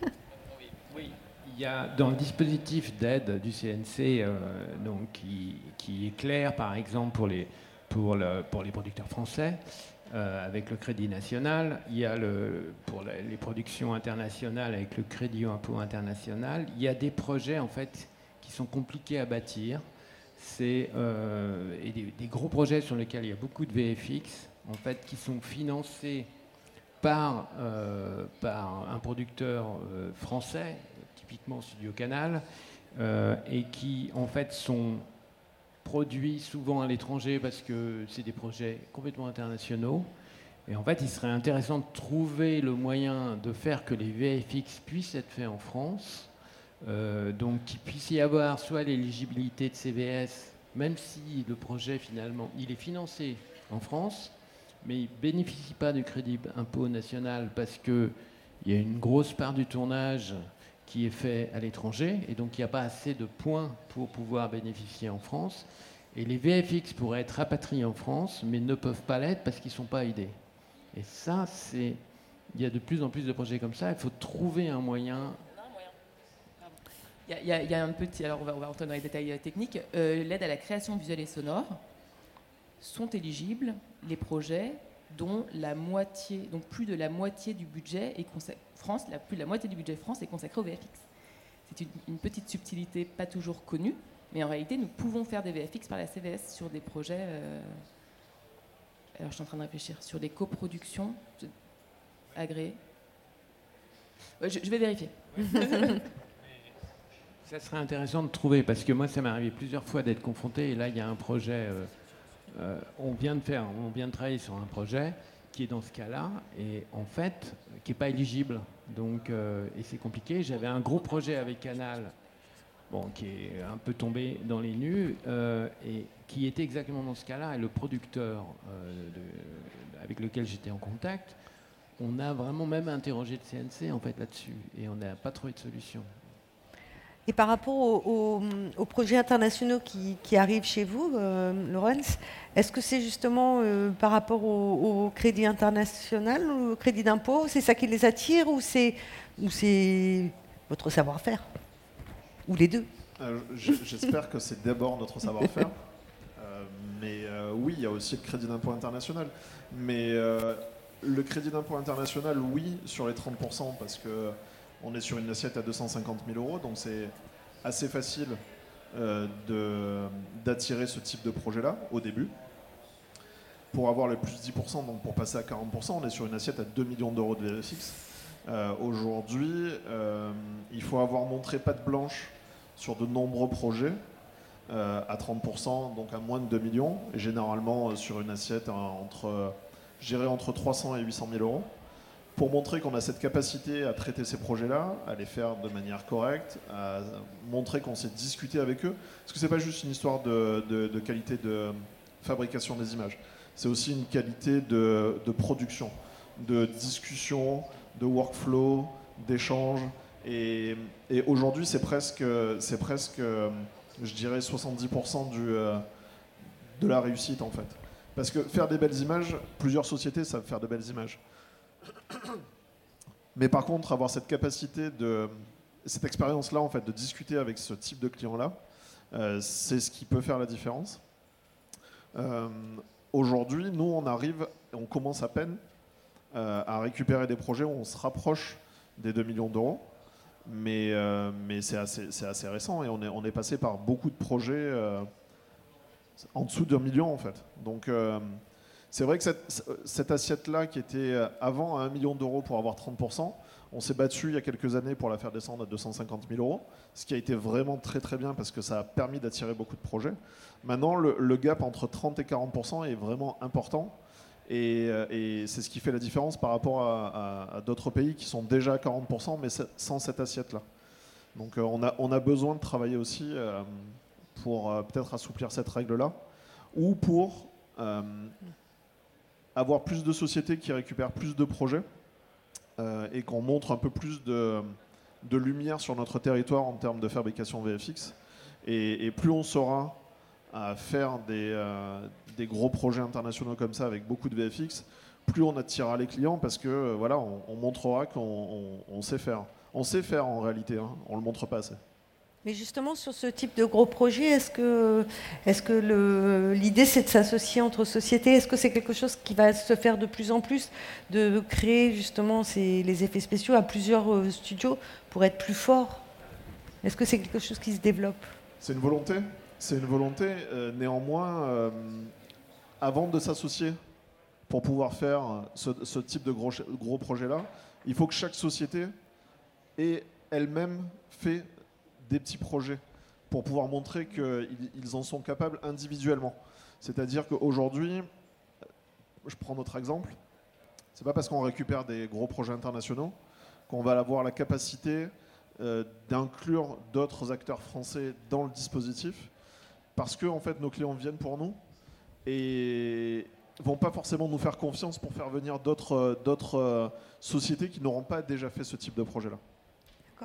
Oui, il y a dans le dispositif d'aide du CNC, qui, est clair, par exemple pour les producteurs français. Avec le crédit national, il y a pour les productions internationales avec le crédit impôt international, il y a des projets en fait qui sont compliqués à bâtir, c'est euh, des, gros projets sur lesquels il y a beaucoup de VFX, en fait, qui sont financés par, euh, par un producteur euh, français, typiquement Studio Canal, et qui en fait sont produits souvent à l'étranger parce que c'est des projets complètement internationaux. Et en fait, il serait intéressant de trouver le moyen de faire que les VFX puissent être faits en France euh, donc qu'il puisse y avoir soit l'éligibilité de CVS, même si le projet finalement il est financé en France, mais il ne bénéficie pas du crédit impôt national parce qu'il y a une grosse part du tournage qui est fait à l'étranger et donc il n'y a pas assez de points pour pouvoir bénéficier en France. Et les VFX pourraient être rapatriés en France, mais ne peuvent pas l'être parce qu'ils ne sont pas aidés. Et ça, c'est. Il y a de plus en plus de projets comme ça. Il faut trouver un moyen. Il y, a, un petit. Alors, on va, on va entrer dans les détails euh, techniques. Euh, L'aide à la création visuelle et sonore sont éligibles les projets dont la moitié, donc plus de la moitié du budget est France, la, plus de la moitié du budget France est consacré au VFX. C'est une, petite subtilité pas toujours connue, mais en réalité, nous pouvons faire des VFX par la CVS sur des projets. euh, alors, je suis en train de réfléchir sur des coproductions agréées. Je vais vérifier. Ça serait intéressant de trouver, parce que moi, ça m'est arrivé plusieurs fois d'être confronté. Et là, il y a un projet. euh, euh, on vient de faire, on vient de travailler sur un projet qui est dans ce cas-là, et en fait, qui n'est pas éligible. Donc, euh, et c'est compliqué. J'avais un gros projet avec Canal, bon, qui est un peu tombé dans les nues, euh, et qui était exactement dans ce cas-là. Et le producteur avec lequel j'étais en contact, on a vraiment même interrogé le CNC en fait là-dessus, et on n'a pas trouvé de solution. Et par rapport aux, projets internationaux qui, arrivent chez vous, euh, Laurence, est-ce que c'est justement euh, par rapport au, crédit international ou au crédit d'impôt C'est ça qui les attire ou c'est, votre savoir-faire Ou les deux? Euh, J'espère que c'est d'abord notre savoir-faire. Mais oui, il y a aussi le crédit d'impôt international. Mais le crédit d'impôt international, oui, sur les 30%, parce que on est sur une assiette à 250 000 euros, donc c'est assez facile euh, de- d'attirer ce type de projet-là au début. Pour avoir le plus 10%, donc pour passer à 40%, on est sur une assiette à 2 millions d'euros de VFX. Euh, Aujourd'hui, euh, il faut avoir montré patte blanche sur de nombreux projets à 30%, donc à moins de 2 millions, et généralement sur une assiette entre, entre 300 et 800 000 euros, pour montrer qu'on a cette capacité à traiter ces projets-là, à les faire de manière correcte, à montrer qu'on sait discuter avec eux, parce que c'est pas juste une histoire de, qualité de fabrication des images, c'est aussi une qualité de, production, de discussion, de workflow, d'échange, et, et aujourd'hui, c'est presque, presque, je dirais, 70% du, euh, de la réussite en fait. Parce que faire des belles images, plusieurs sociétés savent faire de belles images. Mais par contre, avoir cette capacité de, cette expérience-là en fait, de discuter avec ce type de client-là, euh, c'est ce qui peut faire la différence. Euh, Aujourd'hui, nous, on arrive, on commence à peine euh, à récupérer des projets où on se rapproche des 2 millions d'euros. Mais, mais c'est assez, assez récent et on est, on est passé par beaucoup de projets en dessous d'un million en fait. Donc c'est vrai que cette, assiette-là qui était euh, avant à 1 million d'euros pour avoir 30%, on s'est battu il y a quelques années pour la faire descendre à 250 000 euros, ce qui a été vraiment très très bien parce que ça a permis d'attirer beaucoup de projets. Maintenant, le, gap entre 30 et 40% est vraiment important. Et, euh, et c'est ce qui fait la différence par rapport à, d'autres pays qui sont déjà à 40%, mais sans cette assiette-là. Donc euh, on, a, besoin de travailler aussi pour peut-être assouplir cette règle-là, ou pour avoir plus de sociétés qui récupèrent plus de projets euh, et qu'on montre un peu plus de, lumière sur notre territoire en termes de fabrication VFX. Et, plus on saura faire des, euh, des gros projets internationaux comme ça avec beaucoup de VFX, plus on attirera les clients parce que euh, voilà, on, on montrera qu'on on- on sait faire. On sait faire en réalité, hein, on le montre pas assez. Mais justement, sur ce type de gros projet, est-ce que, l'idée c'est de s'associer entre sociétés? Est-ce que c'est quelque chose qui va se faire de plus en plus, de créer justement ces- les effets spéciaux à plusieurs euh, studios pour être plus fort? Est-ce que c'est quelque chose qui se développe? C'est une volonté. C'est une volonté. euh, néanmoins, euh, avant de s'associer pour pouvoir faire ce, ce type de gros, gros projet-là, il faut que chaque société ait elle-même fait des petits projets pour pouvoir montrer qu'ils ils en sont capables individuellement. C'est-à-dire qu'aujourd'hui, je prends notre exemple, c'est pas parce qu'on récupère des gros projets internationaux qu'on va avoir la capacité euh, d'inclure d'autres acteurs français dans le dispositif parce que en fait nos clients viennent pour nous et vont pas forcément nous faire confiance pour faire venir d'autres euh, euh, sociétés qui n'auront pas déjà fait ce type de projet là.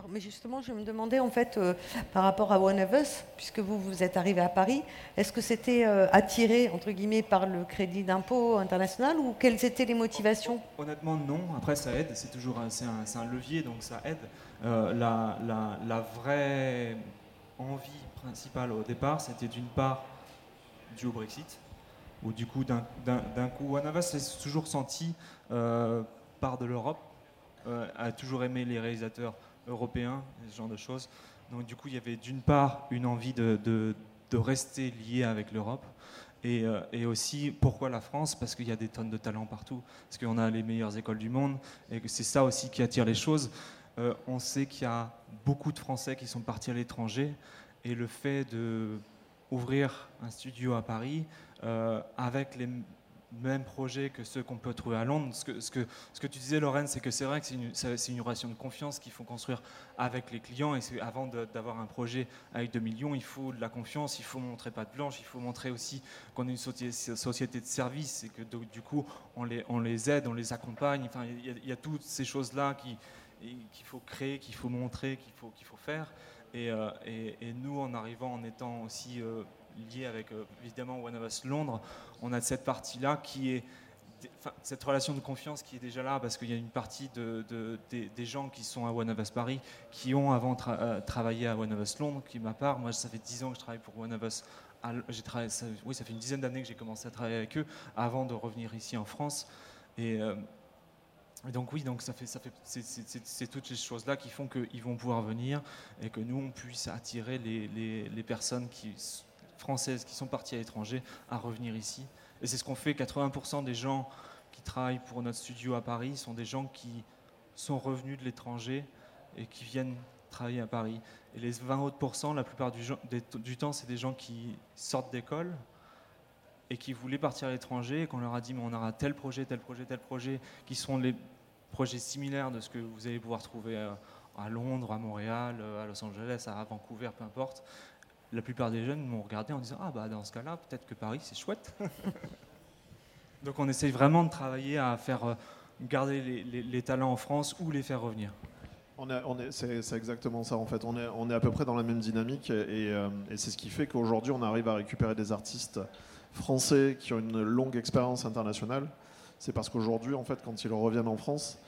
Mais justement, je me demandais en fait euh, par rapport à One of Us, puisque vous vous êtes arrivé à Paris, est-ce que c'était euh, attiré entre guillemets par le crédit d'impôt international ou quelles étaient les motivations? Honnêtement, non. Après, ça aide. C'est toujours un, levier, donc ça aide. Euh, la, vraie envie principale au départ, c'était d'une part dû au Brexit, où du coup, One of Us s'est toujours senti euh, part de l'Europe, a toujours aimé les réalisateurs européens, ce genre de choses. Donc du coup, il y avait d'une part une envie de, de- rester lié avec l'Europe. Et, euh, et aussi, pourquoi la France Parce qu'il y a des tonnes de talents partout. Parce qu'on a les meilleures écoles du monde. Et que c'est ça aussi qui attire les choses. Euh, on sait qu'il y a beaucoup de Français qui sont partis à l'étranger. Et le fait de ouvrir un studio à Paris euh, avec les mêmes projets que ceux qu'on peut trouver à Londres. Ce que, ce que, ce que tu disais, Lorraine, c'est que c'est vrai que c'est une, une relation de confiance qu'il faut construire avec les clients. Et avant de- d'avoir un projet avec 2 millions, il faut de la confiance, il faut montrer patte blanche, il faut montrer aussi qu'on est une société, de service et que donc, du coup, on les, on les aide, on les accompagne. Enfin, il y a- toutes ces choses-là qui- qu'il faut créer, qu'il faut montrer, qu'il faut, faut faire. Et, euh, et- et nous, en arrivant, en étant aussi euh, liés avec euh, évidemment One of Us Londres, on a cette partie-là qui est cette relation de confiance qui est déjà là parce qu'il y a une partie de, de- des, gens qui sont à One of Us Paris qui ont avant euh, travaillé à One of Us Londres, qui ma part. Moi, ça fait 10 ans que je travaille pour One of Us. travaillé, oui, ça fait une dizaine d'années que j'ai commencé à travailler avec eux avant de revenir ici en France. Et, euh, donc oui, donc ça fait, ça fait, c'est, toutes ces choses-là qui font qu'ils vont pouvoir venir et que nous on puisse attirer les- les personnes qui, françaises qui sont parties à l'étranger à revenir ici. Et c'est ce qu'on fait. 80% des gens qui travaillent pour notre studio à Paris sont des gens qui sont revenus de l'étranger et qui viennent travailler à Paris. Et les 20 autres la plupart du temps, c'est des gens qui sortent d'école et qui voulaient partir à l'étranger et qu'on leur a dit mais on aura tel projet, tel projet, tel projet, qui sont les projets similaires de ce que vous allez pouvoir trouver euh, à Londres, à Montréal, euh, à Los Angeles, à Vancouver, peu importe. La plupart des jeunes m'ont regardé en disant ah bah dans ce cas-là peut-être que Paris c'est chouette. Donc on essaye vraiment de travailler à faire euh, garder les, talents en France ou les faire revenir. On est, c'est, exactement ça en fait. On est, on est à peu près dans la même dynamique euh, et c'est ce qui fait qu'aujourd'hui on arrive à récupérer des artistes français qui ont une longue expérience internationale. C'est parce qu'aujourd'hui en fait quand ils reviennent en France,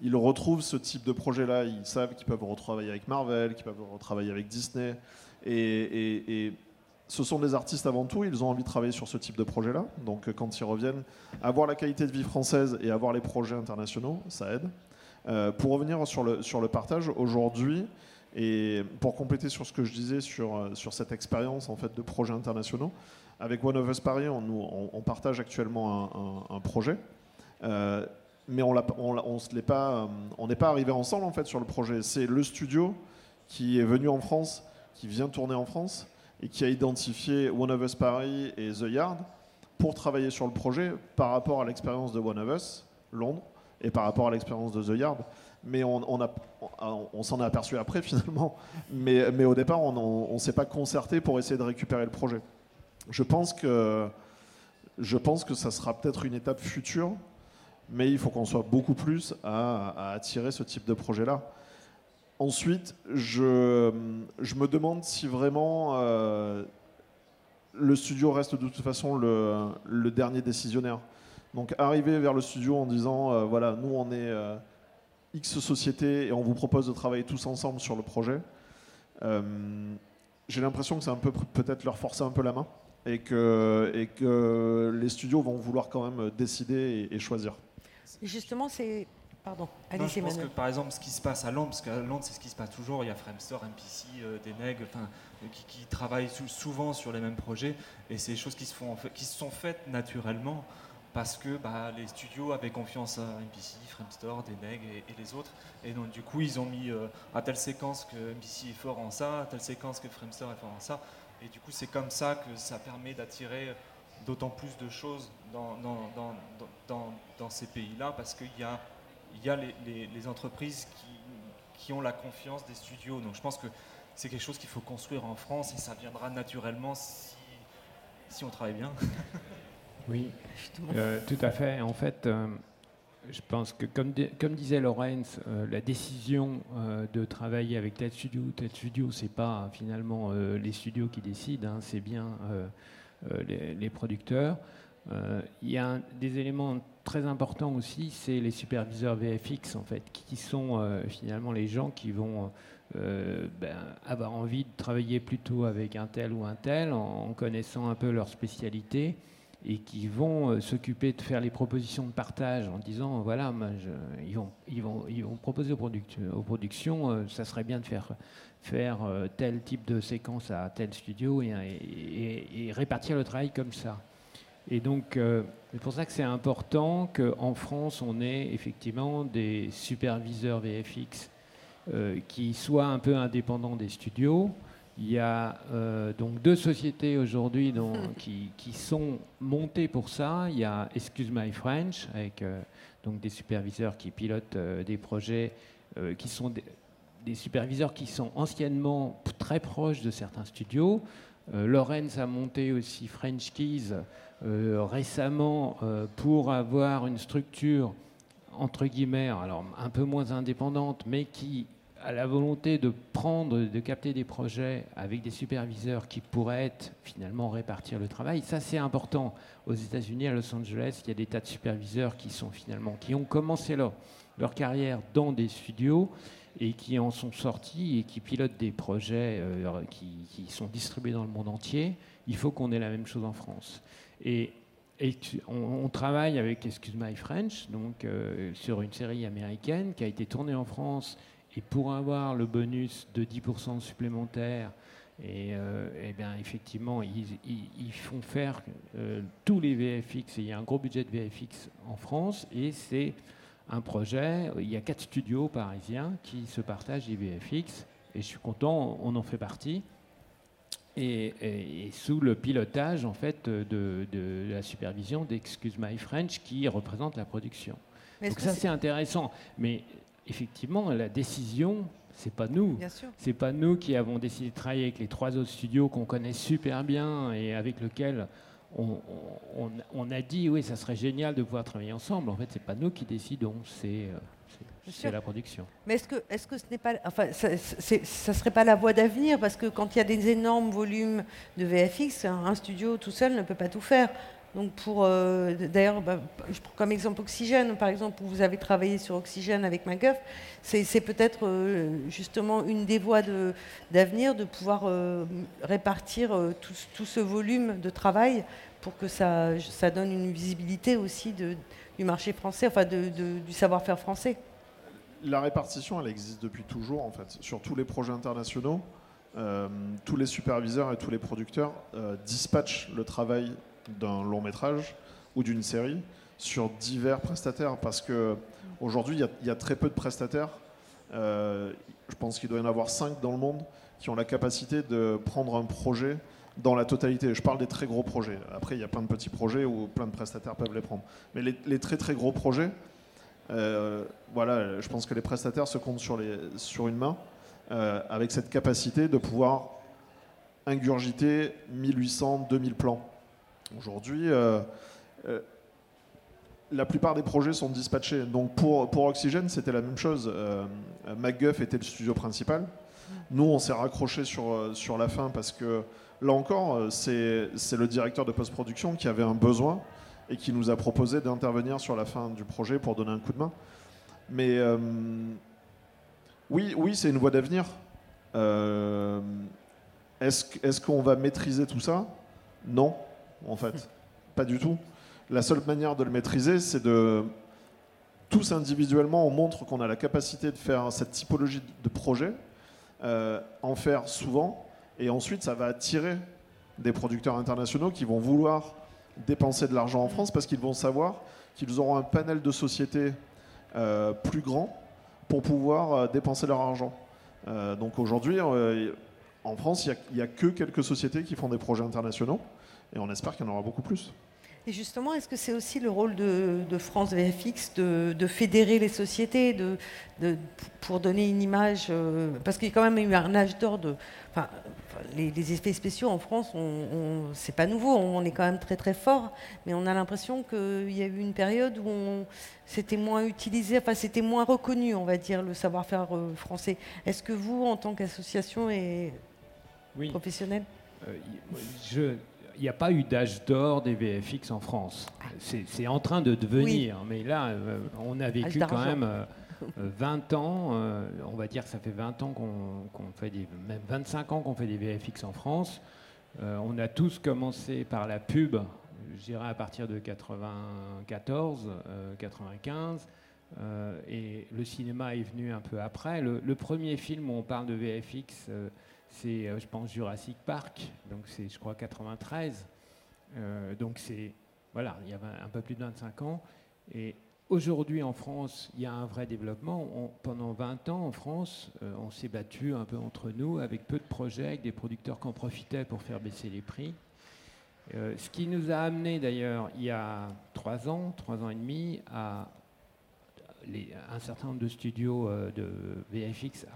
ils retrouvent ce type de projet-là. Ils savent qu'ils peuvent retravailler avec Marvel, qu'ils peuvent retravailler avec Disney et, ce sont des artistes avant tout, ils ont envie de travailler sur ce type de projet-là. Donc euh, quand ils reviennent, avoir la qualité de vie française et avoir les projets internationaux, ça aide. Euh, pour revenir sur le, sur le partage, aujourd'hui, et pour compléter sur ce que je disais sur, euh, sur cette expérience en fait, de projets internationaux, avec One of Us Paris, on, partage actuellement un, projet. Mais on l'a- on pas, n'est pas arrivé ensemble en fait sur le projet. C'est le studio qui est venu en France, qui vient tourner en France et qui a identifié One of Us Paris et The Yard pour travailler sur le projet par rapport à l'expérience de One of Us Londres et par rapport à l'expérience de The Yard. Mais on, s'en est aperçu après finalement. Mais, au départ, on ne s'est pas concerté pour essayer de récupérer le projet. Je pense que, je pense que ça sera peut-être une étape future, mais il faut qu'on soit beaucoup plus à attirer ce type de projet-là. Ensuite, je, me demande si vraiment euh, le studio reste de toute façon le, dernier décisionnaire. Donc arriver vers le studio en disant, euh, voilà, nous on est euh, X société et on vous propose de travailler tous ensemble sur le projet, j'ai l'impression que c'est un peu peut-être leur forcer un peu la main et que, les studios vont vouloir quand même décider et, et choisir. Justement, c'est. Pardon, Non, allez-y, je pense que par exemple ce qui se passe à Londres, parce qu'à Londres c'est ce qui se passe toujours, il y a Framestore, MPC, euh, des enfin, euh, qui, qui travaillent sou- souvent sur les mêmes projets, et c'est des choses qui se, font, en fait- qui se sont faites naturellement parce que bah, les studios avaient confiance à MPC, Framestore, nègres et, et les autres, et donc du coup ils ont mis euh, à telle séquence que MPC est fort en ça, à telle séquence que Framestore est fort en ça, et du coup c'est comme ça que ça permet d'attirer d'autant plus de choses dans- dans ces pays-là, parce qu'il y a il y a les, les- les entreprises qui, qui ont la confiance des studios. Donc je pense que c'est quelque chose qu'il faut construire en France et ça viendra naturellement si, si on travaille bien. Oui, euh, tout à fait. En fait, euh, je pense que, comme, comme disait Lorenz, euh, la décision euh, de travailler avec tel studio ou tel studio, c'est pas finalement euh, les studios qui décident, hein, c'est bien les, les, producteurs. Il y a des éléments très importants aussi, c'est les superviseurs VFX en fait, qui sont finalement les gens qui vont ben, avoir envie de travailler plutôt avec un tel ou un tel en connaissant un peu leur spécialité et qui vont euh, s'occuper de faire les propositions de partage en disant voilà, ils, vont, ils, vont, ils vont proposer aux, aux productions, euh, ça serait bien de faire, faire euh, tel type de séquence à tel studio et, répartir le travail comme ça. Et donc, c'est pour ça que c'est important qu'en France, on ait effectivement des superviseurs VFX qui soient un peu indépendants des studios il y a euh, donc deux sociétés aujourd'hui qui, qui, sont montées pour ça. Il y a Excuse My French, avec euh, donc des superviseurs qui pilotent euh, des projets qui sont des, superviseurs qui sont anciennement très proches de certains studios. Lorenz a monté aussi French Keys récemment pour avoir une structure entre guillemets, alors un peu moins indépendante, mais qui à la volonté de prendre, de capter des projets avec des superviseurs qui pourraient finalement répartir le travail. Ça, c'est important. Aux États-Unis, à Los Angeles, il y a des tas de superviseurs qui sont finalement, qui ont commencé leur, leur carrière dans des studios et qui en sont sortis et qui pilotent des projets euh, qui, sont distribués dans le monde entier. Il faut qu'on ait la même chose en France. Et, et on, travaille avec Excuse My French, donc euh, sur une série américaine qui a été tournée en France et pour avoir le bonus de 10% supplémentaire, et, euh, eh bien, effectivement, ils, font faire euh, tous les VFX. il y a un gros budget de VFX en France. Et c'est un projet. Il y a quatre studios parisiens qui se partagent les VFX. Et je suis content, on en fait partie. Et, sous le pilotage, en fait, de, la supervision d'Excuse My French qui représente la production. Donc ça, c'est intéressant. Mais effectivement, la décision, c'est pas nous. C'est pas nous qui avons décidé de travailler avec les trois autres studios qu'on connaît super bien et avec lesquels on, a dit oui, ça serait génial de pouvoir travailler ensemble. En fait, c'est pas nous qui décidons, c'est euh, la production. Mais est-ce que, est-ce que ce n'est pas, enfin, ça, ça serait pas la voie d'avenir parce que quand il y a des énormes volumes de VFX, un studio tout seul ne peut pas tout faire. Donc pour, euh, d'ailleurs, bah, je prends comme exemple Oxygène, par exemple, où vous avez travaillé sur Oxygène avec MacGuff, c'est peut-être euh, justement une des voies d'avenir de, pouvoir euh, répartir tout, ce volume de travail pour que ça, ça donne une visibilité aussi de, du marché français, enfin de, du savoir-faire français. La répartition, elle existe depuis toujours, en fait, sur tous les projets internationaux. tous les superviseurs et tous les producteurs dispatchent le travail d'un long métrage ou d'une série sur divers prestataires parce que aujourd'hui il y, a très peu de prestataires. Euh, je pense qu'il doit y en avoir 5 dans le monde qui ont la capacité de prendre un projet dans la totalité. Je parle des très gros projets. Après, il y a plein de petits projets où plein de prestataires peuvent les prendre. Mais les, très très gros projets, euh, voilà, je pense que les prestataires se comptent sur, une main euh, avec cette capacité de pouvoir ingurgiter 1800, 2000 plans. Aujourd'hui, euh, la plupart des projets sont dispatchés. Donc pour, pour Oxygène, c'était la même chose. MacGuff était le studio principal. Nous, on s'est raccroché sur, sur la fin parce que là encore, c'est le directeur de post-production qui avait un besoin et qui nous a proposé d'intervenir sur la fin du projet pour donner un coup de main. Mais oui, oui c'est une voie d'avenir. Est-ce qu'on va maîtriser tout ça? Non en fait. Pas du tout. La seule manière de le maîtriser, c'est de tous individuellement, on montre qu'on a la capacité de faire cette typologie de projet, euh, en faire souvent, et ensuite ça va attirer des producteurs internationaux qui vont vouloir dépenser de l'argent en France parce qu'ils vont savoir qu'ils auront un panel de sociétés euh, plus grand pour pouvoir euh, dépenser leur argent. donc aujourd'hui, en France, il n'y a, que quelques sociétés qui font des projets internationaux. Et on espère qu'il y en aura beaucoup plus. Et justement, est-ce que c'est aussi le rôle de, France VFX de, fédérer les sociétés pour donner une image euh, Parce qu'il y a quand même eu un âge d'or de. Les, effets spéciaux en France, on, c'est pas nouveau, on est quand même très très fort, mais on a l'impression qu'il y a eu une période où c'était moins utilisé, enfin c'était moins reconnu, on va dire, le savoir-faire euh, français. Est-ce que vous, en tant qu'association et professionnelle euh, il n'y a pas eu d'âge d'or des VFX en France. C'est en train de devenir, mais là, euh, on a vécu quand même 20 euh, ans, on va dire que ça fait 20 ans qu'on fait des, même 25 ans qu'on fait des VFX en France. on a tous commencé par la pub, je dirais à partir de 94, 95. et le cinéma est venu un peu après. Le, premier film où on parle de VFX, c'est, euh, je pense, Jurassic Park, donc c'est, je crois, 93. Euh, donc c'est, voilà, il y a un peu plus de 25 ans. Aujourd'hui, en France, il y a un vrai développement. pendant 20 ans, en France, euh, on s'est battu un peu entre nous, avec peu de projets, avec des producteurs qui en profitaient pour faire baisser les prix. ce qui nous a amené d'ailleurs il y a trois ans, trois ans et demi, à un certain nombre de studios euh, de VFX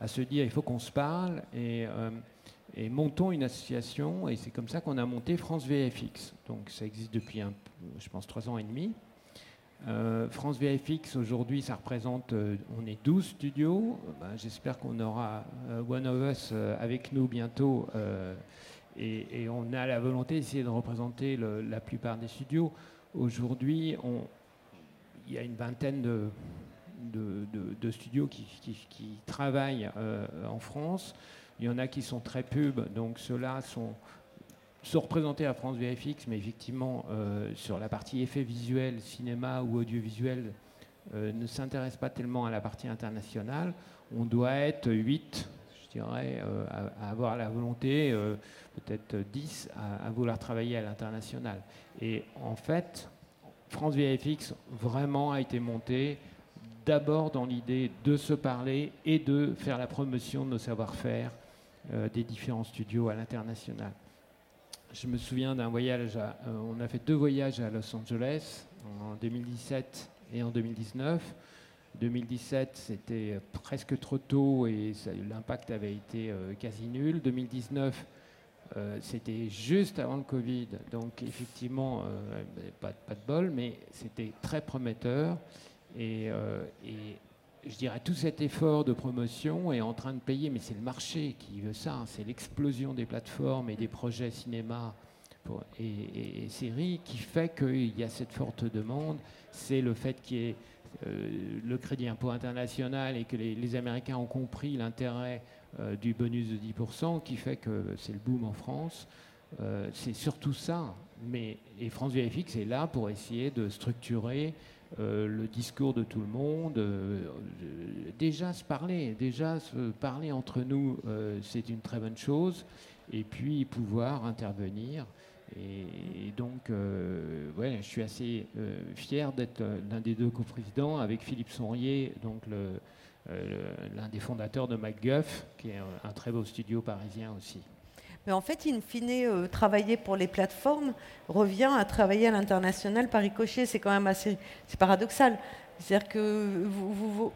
à, se dire il faut qu'on se parle euh, et, montons une association. Et c'est comme ça qu'on a monté France VFX. Donc ça existe depuis, je pense, trois ans et demi. Euh, France VFX, aujourd'hui, ça représente, on est 12 studios. Ben, j'espère qu'on aura One of Us avec nous bientôt. Et, on a la volonté d'essayer de représenter la plupart des studios. Aujourd'hui, il y a une vingtaine de, studios qui, travaillent euh, en France. Il y en a qui sont très pubs, donc ceux-là sont, sont représentés à France VFX, mais effectivement, euh, sur la partie effets visuels, cinéma ou audiovisuel, euh, ne s'intéressent pas tellement à la partie internationale. On doit être 8, je dirais, à, avoir la volonté, peut-être 10, à, à, vouloir travailler à l'international. Et en fait, France VFX vraiment a été montée d'abord dans l'idée de se parler et de faire la promotion de nos savoir-faire euh, des différents studios à l'international. Je me souviens d'un voyage, euh, on a fait deux voyages à Los Angeles en 2017 et en 2019. 2017, c'était presque trop tôt et l'impact avait été euh, quasi nul. 2019, euh, c'était juste avant le Covid, donc effectivement, euh, pas, de bol, mais c'était très prometteur. Euh, et, je dirais, tout cet effort de promotion est en train de payer, mais c'est le marché qui veut ça, hein. c'est l'explosion des plateformes et des projets cinéma et, séries qui fait qu'il y a cette forte demande. C'est le fait qu'il y ait le crédit impôt international et que les Américains ont compris l'intérêt euh, du bonus de 10% qui fait que c'est le boom en France. Euh, c'est surtout ça. Mais, et France VFX est là pour essayer de structurer euh, le discours de tout le monde. déjà se parler, déjà se parler entre nous, c'est une très bonne chose. Et puis pouvoir intervenir. Et, donc, je suis assez fier d'être l'un des deux coprésidents avec Philippe Sonrier, donc euh, l'un des fondateurs de MacGuff, qui est un, très beau studio parisien aussi. Mais en fait, in fine, euh, travailler pour les plateformes revient à travailler à l'international par ricochet. C'est quand même assez c'est paradoxal. C'est-à-dire que vous,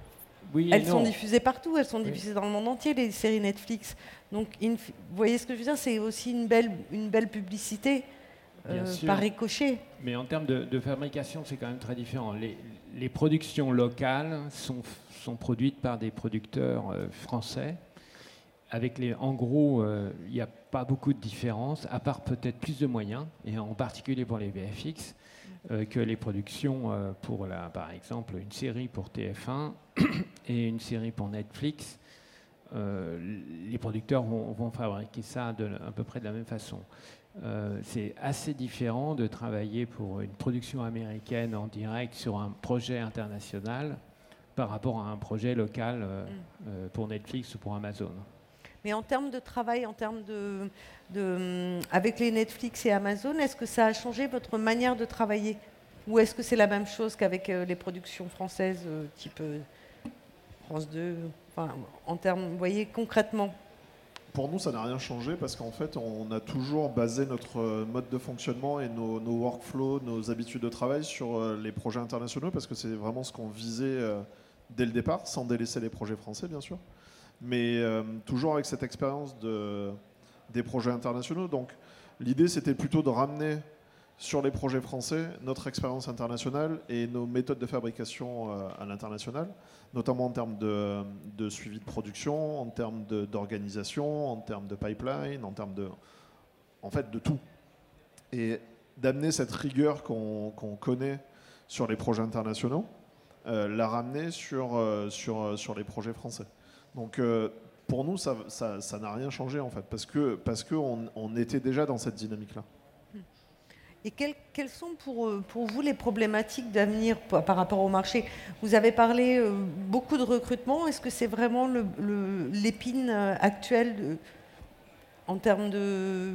elles sont diffusées partout, elles sont diffusées dans le monde entier, les séries Netflix. Donc, vous voyez ce que je veux dire C'est aussi une belle, une belle publicité euh, par ricochet. Mais en termes de, fabrication, c'est quand même très différent. Les, les productions locales sont sont produites par des producteurs euh, français. Avec les, en gros, euh, il n'y a pas beaucoup de différence, à part peut-être plus de moyens, et en particulier pour les VFX, euh, que les productions pour, la, par exemple, une série pour TF1 et une série pour Netflix. les producteurs vont, fabriquer ça de, à peu près de la même façon. c'est assez différent de travailler pour une production américaine en direct sur un projet international par rapport à un projet local euh, mm. euh, pour Netflix ou pour Amazon. Mais en termes de travail, en termes de, de, avec les Netflix et Amazon, est-ce que ça a changé votre manière de travailler? Ou est-ce que c'est la même chose qu'avec euh, les productions françaises type France 2 enfin, En termes, vous voyez, concrètement? Pour nous, ça n'a rien changé parce qu'en fait, on a toujours basé notre euh, mode de fonctionnement et nos, workflows, nos habitudes de travail sur euh, les projets internationaux parce que c'est vraiment ce qu'on visait euh, dès le départ, sans délaisser les projets français, bien sûr. Mais euh, toujours avec cette expérience de, des projets internationaux. Donc, l'idée, c'était plutôt de ramener sur les projets français notre expérience internationale et nos méthodes de fabrication euh, à l'international, notamment en termes de, suivi de production, en termes d'organisation, en termes de pipeline, en termes de, en fait, de tout. Et d'amener cette rigueur qu'on connaît sur les projets internationaux, euh, la ramener sur, sur, sur les projets français. Donc euh, pour nous, ça ça- ça n'a rien changé en fait, parce que parce que on, on était déjà dans cette dynamique-là. Et quelles, quelles sont pour, euh, pour vous les problématiques d'avenir par rapport au marché? Vous avez parlé euh, beaucoup de recrutement. Est-ce que c'est vraiment l'épine actuelle de- en termes de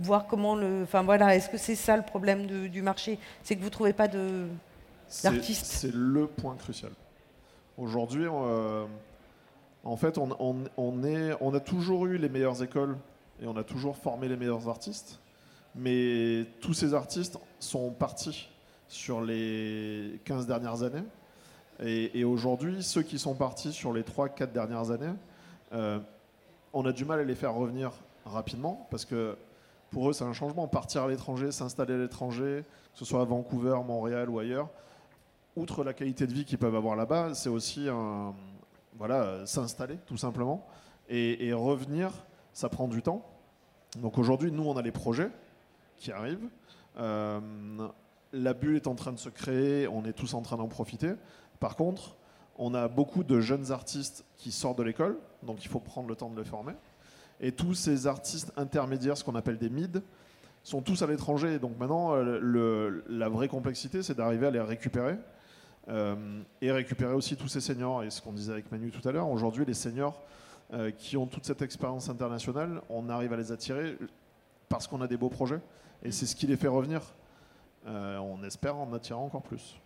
voir comment le. Enfin voilà, est-ce que c'est ça le problème de- du marché? C'est que vous ne trouvez pas D'artistes? c'est le point crucial. Aujourd'hui, euh, en fait, on, a toujours eu les meilleures écoles et on a toujours formé les meilleurs artistes, mais tous ces artistes sont partis sur les 15 dernières années. Et, et aujourd'hui, ceux qui sont partis sur les 3-4 dernières années, euh, on a du mal à les faire revenir rapidement parce que pour eux, c'est un changement. Partir à l'étranger, s'installer à l'étranger, que ce soit à Vancouver, Montréal ou ailleurs, outre la qualité de vie qu'ils peuvent avoir là-bas, c'est aussi un, voilà, euh, s'installer tout simplement. Et, revenir, ça prend du temps. Donc aujourd'hui, nous, on a les projets qui arrivent. Euh, la bulle est en train de se créer, on est tous en train d'en profiter. Par contre, on a beaucoup de jeunes artistes qui sortent de l'école, donc il faut prendre le temps de les former. Et tous ces artistes intermédiaires, ce qu'on appelle des mid, sont tous à l'étranger. Donc maintenant, euh, la vraie complexité, c'est d'arriver à les récupérer. Euh, et récupérer aussi tous ces seniors. Et ce qu'on disait avec Manu tout à l'heure, aujourd'hui, les seniors euh, qui ont toute cette expérience internationale, on arrive à les attirer parce qu'on a des beaux projets. Et c'est ce qui les fait revenir. Euh, on espère en attirer encore plus.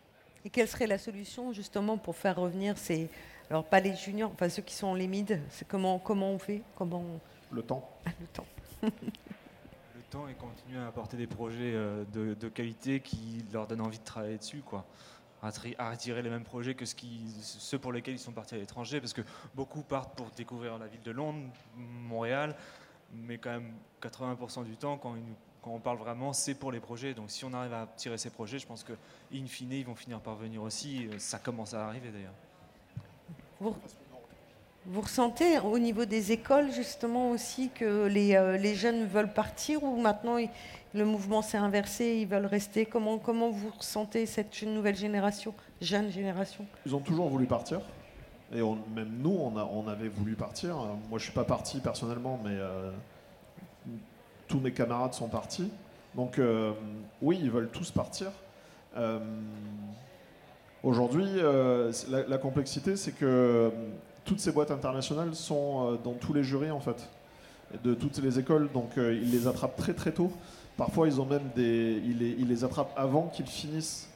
Et quelle serait la solution justement pour faire revenir ces. Alors pas les juniors, enfin ceux qui sont les mid, c'est comment, comment on fait Comment on- Le temps. le temps Le temps et continuer à apporter des projets de, de qualité qui leur donnent envie de travailler dessus, quoi. À attirer les mêmes projets que ceux pour lesquels ils sont partis à l'étranger, parce que beaucoup partent pour découvrir la ville de Londres, Montréal, mais quand même 80% du temps, quand, on parle vraiment, c'est pour les projets. Donc si on arrive à tirer ces projets, je pense que in fine, ils vont finir par venir aussi. Ça commence à arriver d'ailleurs. Vous ressentez au niveau des écoles justement aussi que les, euh, les jeunes veulent partir ou maintenant le mouvement s'est inversé, ils veulent rester? Comment, comment vous ressentez cette nouvelle génération, jeune génération? Ils ont toujours voulu partir. Et même nous, on, a- on avait voulu partir. Moi, je suis pas parti personnellement, mais euh, tous mes camarades sont partis. Donc, euh, oui, ils veulent tous partir. Aujourd'hui, la, complexité, c'est que toutes ces boîtes internationales sont euh, dans tous les jurys, en fait, de toutes les écoles. Donc, euh, ils les attrapent très très tôt. Parfois, ils ont même des, ils les, attrapent avant qu'ils finissent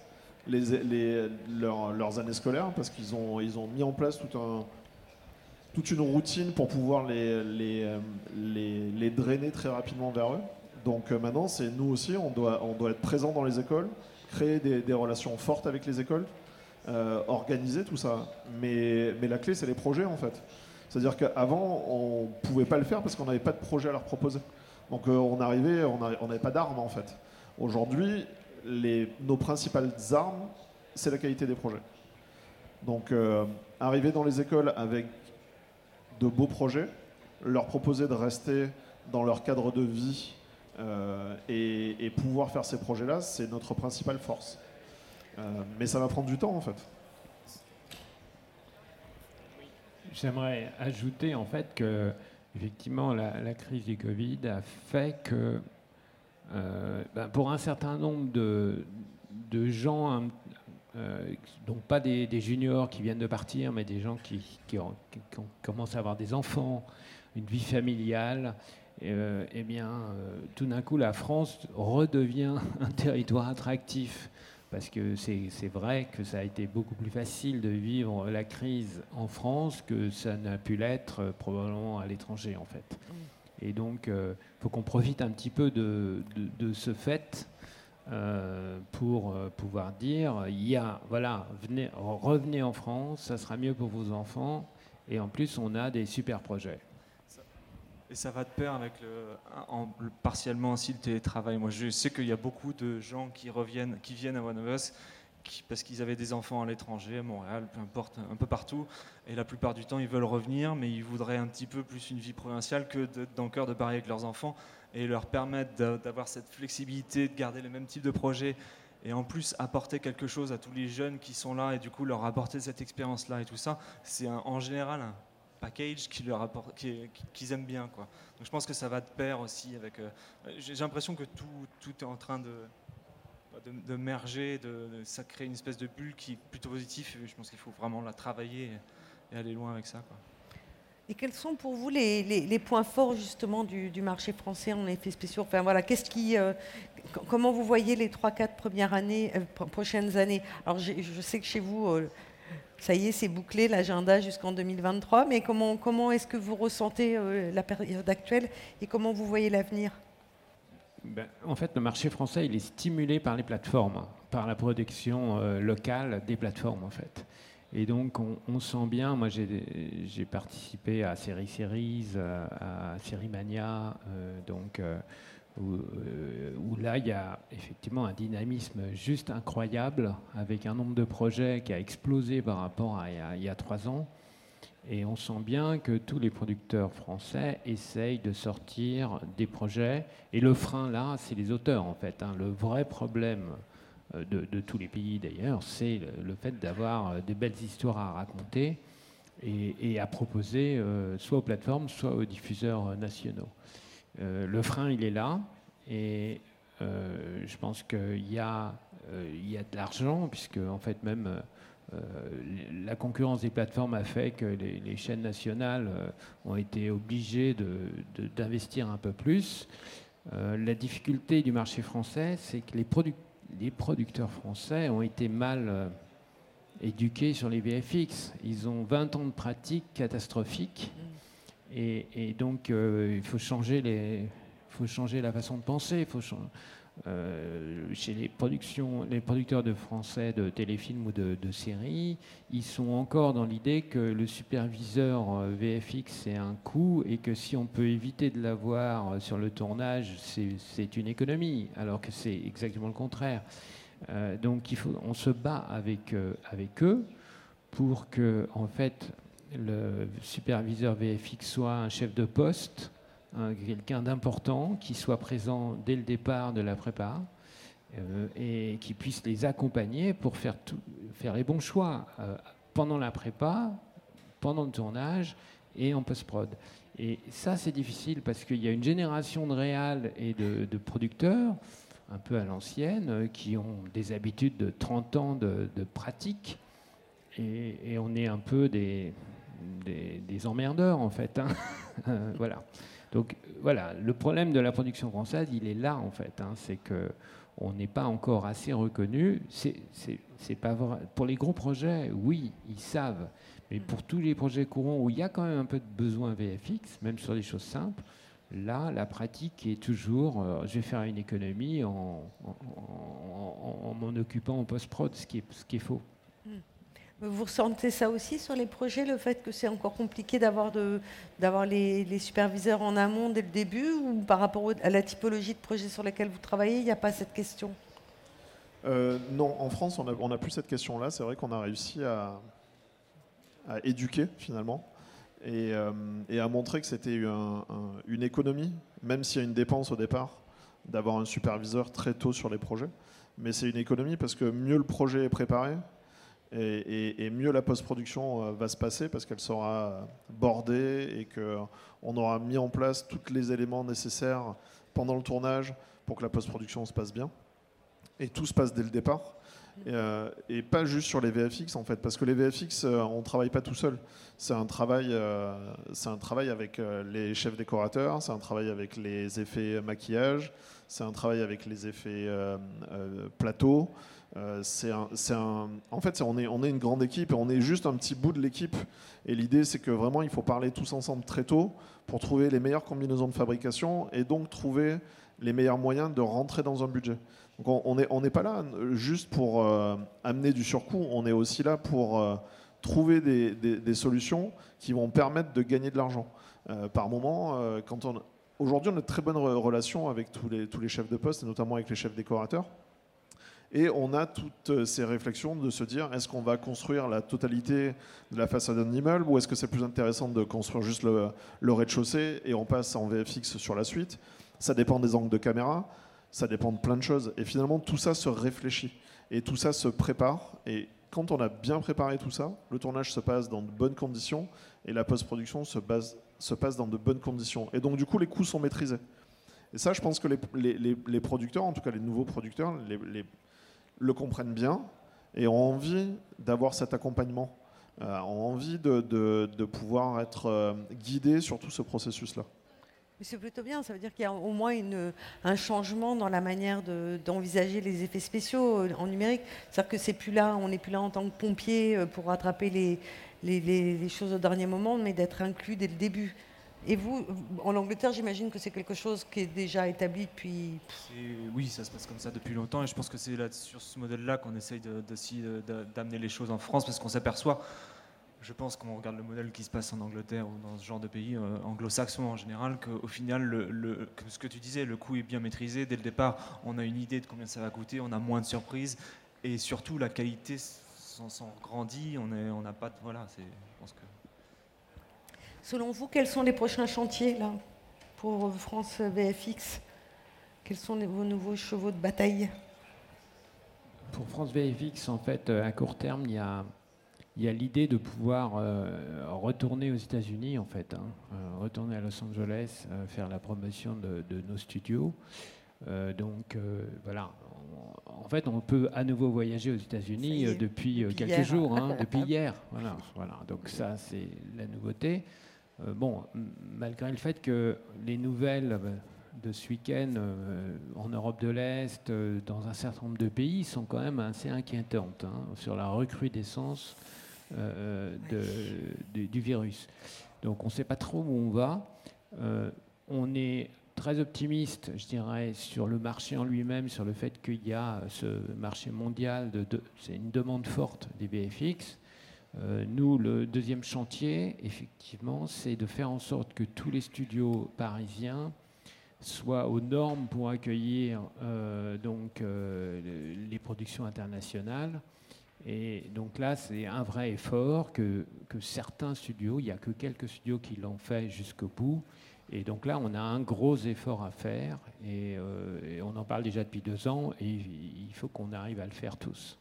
les, les- leurs, années scolaires parce qu'ils ont, ils ont mis en place toute une routine pour pouvoir euh, les, les drainer très rapidement vers eux. Donc maintenant, c'est nous aussi, on doit, on doit être présent dans les écoles, créer des, des relations fortes avec les écoles, euh, organiser tout ça. Mais, la clé, c'est les projets en fait. C'est-à-dire qu'avant, on ne pouvait pas le faire parce qu'on n'avait pas de projet à leur proposer. Donc euh, on arrivait, on n'avait pas d'armes en fait. Aujourd'hui, nos principales armes, c'est la qualité des projets. Donc euh, arriver dans les écoles avec de beaux projets, leur proposer de rester dans leur cadre de vie et pouvoir faire ces projets-là, c'est notre principale force. Euh, mais ça va prendre du temps en fait. J'aimerais ajouter en fait que effectivement la, crise du Covid a fait que euh, ben, pour un certain nombre de, gens, euh, donc pas des, juniors qui viennent de partir, mais des gens qui, qui, ont- qui- à avoir des enfants, une vie familiale, eh bien, tout d'un coup, la France redevient un territoire attractif parce que c'est vrai que ça a été beaucoup plus facile de vivre la crise en France que ça n'a pu l'être euh, probablement à l'étranger en fait. Et donc, il euh, faut qu'on profite un petit peu de, de, ce fait euh, pour pouvoir dire, il y a, voilà, venez, revenez en France, ça sera mieux pour vos enfants, et en plus, on a des super projets. Et ça va de pair avec le, partiellement aussi le télétravail. Moi, je sais qu'il y a beaucoup de gens qui reviennent, qui viennent à One of Us parce qu'ils avaient des enfants à l'étranger, à Montréal, peu importe, un peu partout. Et la plupart du temps, ils veulent revenir, mais ils voudraient un petit peu plus une vie provinciale que dans le cœur de Paris avec leurs enfants et leur permettre d'avoir cette flexibilité, de garder le même type de projet et en plus apporter quelque chose à tous les jeunes qui sont là et du coup leur apporter cette expérience-là et tout ça, c'est en général qui leur apporte, qu'ils aiment bien. Quoi. Donc je pense que ça va de pair aussi avec. Euh, j'ai l'impression que tout, tout, est en train de, de, merger, de, ça crée une espèce de bulle qui est plutôt positive. je pense qu'il faut vraiment la travailler et, aller loin avec ça. Et quels sont pour vous les, les, points forts justement du, marché français en effet spéciaux? Enfin voilà, qu'est-ce qui, euh, comment vous voyez les 3-4 premières années, euh, prochaines années? Alors je sais que chez vous, ça y est, c'est bouclé l'agenda jusqu'en 2023, mais comment, comment est-ce que vous ressentez euh, la période actuelle et comment vous voyez l'avenir? Ben, En fait, le marché français, il est stimulé par les plateformes, par la production euh, locale des plateformes, en fait. Et donc, on, sent bien, moi j'ai participé à Série Series, à Série Mania, euh, donc euh, où, là, il y a effectivement un dynamisme juste incroyable, avec un nombre de projets qui a explosé par rapport à il y a, trois ans. Et on sent bien que tous les producteurs français essayent de sortir des projets. Et le frein, là, c'est les auteurs, en fait. Hein. Le vrai problème euh, de, tous les pays, d'ailleurs, c'est le, fait d'avoir euh, des belles histoires à raconter et, à proposer soit aux plateformes, soit aux diffuseurs nationaux. Euh, le frein, il est là. Et euh, je pense qu'il y, a, euh, y a de l'argent, puisque en fait même la concurrence des plateformes a fait que les, chaînes nationales ont été obligées d'investir un peu plus. la difficulté du marché français, c'est que les, les, producteurs français ont été mal éduqués sur les VFX. Ils ont 20 ans de pratique catastrophique. Et, donc, euh, il faut changer, la façon de penser. Euh, chez les, producteurs de français de téléfilms ou de, séries, ils sont encore dans l'idée que le superviseur euh, VFX c'est un coût et que si on peut éviter de l'avoir sur le tournage, c'est une économie, alors que c'est exactement le contraire. donc on se bat avec, avec eux pour que, en fait, le superviseur VFX soit un chef de poste, quelqu'un d'important, qui soit présent dès le départ de la prépa euh, et qui puisse les accompagner pour faire, faire les bons choix euh, pendant la prépa, pendant le tournage et en post-prod. Et ça, c'est difficile parce qu'il y a une génération de réals et de, producteurs, un peu à l'ancienne, euh, qui ont des habitudes de 30 ans de, pratique. et, on est un peu des, des, emmerdeurs en fait. Hein. voilà. Donc voilà, le problème de la production française, il est là en fait. Hein. c'est que on n'est pas encore assez reconnu. C'est pas vrai. Pour les gros projets, oui, ils savent. Mais pour tous les projets courants où il y a quand même un peu de besoin VFX, même sur des choses simples, là, la pratique est toujours euh, je vais faire une économie en, en, m'en occupant en post-prod, ce ce qui est faux. Vous ressentez ça aussi sur les projets, le fait que c'est encore compliqué d'avoir les, superviseurs en amont dès le début ou par rapport à la typologie de projets sur lesquels vous travaillez, il n'y a pas cette question? Euh, Non, en France, on n'a plus cette question-là. C'est vrai qu'on a réussi à, éduquer finalement euh, et à montrer que c'était une économie, même s'il y a une dépense au départ, d'avoir un superviseur très tôt sur les projets. Mais c'est une économie parce que mieux le projet est préparé, et, mieux la post-production euh, va se passer parce qu'elle sera bordée et qu'on aura mis en place tous les éléments nécessaires pendant le tournage pour que la post-production se passe bien. et tout se passe dès le départ. Et, euh, pas juste sur les VFX en fait, parce que les VFX, euh, on travaille pas tout seul. C'est un travail, euh, c'est un travail avec euh, les chefs décorateurs, c'est un travail avec les effets maquillage, c'est un travail avec les effets euh, euh, plateau. Euh, c'est un, un- en fait, on est, on est une grande équipe et on est juste un petit bout de l'équipe. Et l'idée, c'est que vraiment, il faut parler tous ensemble très tôt pour trouver les meilleures combinaisons de fabrication et donc trouver les meilleurs moyens de rentrer dans un budget. Donc on- on n'est on n'est pas là juste pour euh, amener du surcoût, on est aussi là pour euh, trouver des, des- solutions qui vont permettre de gagner de l'argent. Par moment, quand on aujourd'hui on a de très bonnes re- relations avec tous les, tous les chefs de poste, et notamment avec les chefs décorateurs. Et on a toutes ces réflexions de se dire est-ce qu'on va construire la totalité de la façade d'un immeuble ou est-ce que c'est plus intéressant de construire juste le, rez-de-chaussée et on passe en VFX sur la suite? Ça dépend des angles de caméra, ça dépend de plein de choses. Et finalement, tout ça se réfléchit et tout ça se prépare. Et quand on a bien préparé tout ça, le tournage se passe dans de bonnes conditions et la post-production se, base- se passe dans de bonnes conditions. Et donc, du coup, les coûts sont maîtrisés. Et ça, je pense que les, les- les- producteurs, en tout cas les nouveaux producteurs, les- le comprennent bien et ont envie d'avoir cet accompagnement, euh, ont envie de, pouvoir être euh, guidés sur tout ce processus-là. C'est plutôt bien, ça veut dire qu'il y a au moins un changement dans la manière de- d'envisager les effets spéciaux euh, en numérique. C'est-à-dire que c'est plus là, on n'est plus là en tant que pompier pour rattraper les choses au dernier moment, mais d'être inclus dès le début. Et vous, en Angleterre, j'imagine que c'est quelque chose qui est déjà établi depuis. Oui, ça se passe comme ça depuis longtemps et je pense que c'est sur ce modèle-là qu'on essaye d'amener les choses en France parce qu'on s'aperçoit, je pense qu'on regarde le modèle qui se passe en Angleterre ou dans ce genre de pays euh, anglo-saxons en général, qu'au final, le, ce que tu disais, le coût est bien maîtrisé. Dès le départ, on a une idée de combien ça va coûter, on a moins de surprises et surtout la qualité s'en grandit. On est- on n'a pas. Voilà, je pense que. Selon vous, quels sont les prochains chantiers là pour France VFX Quels sont les- vos nouveaux chevaux de bataille? Pour France VFX, en fait, euh, à court terme, il y a, il y a l'idée de pouvoir euh, retourner aux États-Unis, en fait, hein, euh, retourner à Los Angeles, euh, faire la promotion de, de nos studios. Donc voilà, On- en fait, on peut à nouveau voyager aux États-Unis depuis, depuis quelques hier. jours, hein, depuis hier. Voilà, voilà. Donc ça, c'est la nouveauté. Euh, bon, malgré le fait que les nouvelles de ce week-end euh, en Europe de l'Est, euh, dans un certain nombre de pays, sont quand même assez inquiétantes hein, sur la recrudescence de- du- virus. Donc on ne sait pas trop où on va. On est très optimiste, je dirais, sur le marché en lui-même, sur le fait qu'il y a ce marché mondial, de- c'est une demande forte des BFX. Euh, nous, le deuxième chantier, effectivement, c'est de faire en sorte que tous les studios parisiens soient aux normes pour accueillir euh, donc, euh, le- les productions internationales. Et donc là, c'est un vrai effort que, certains studios, il n'y a que quelques studios qui l'ont fait jusqu'au bout. Et donc là, on a un gros effort à faire. Et on en parle déjà depuis deux ans. Et il faut qu'on arrive à le faire tous.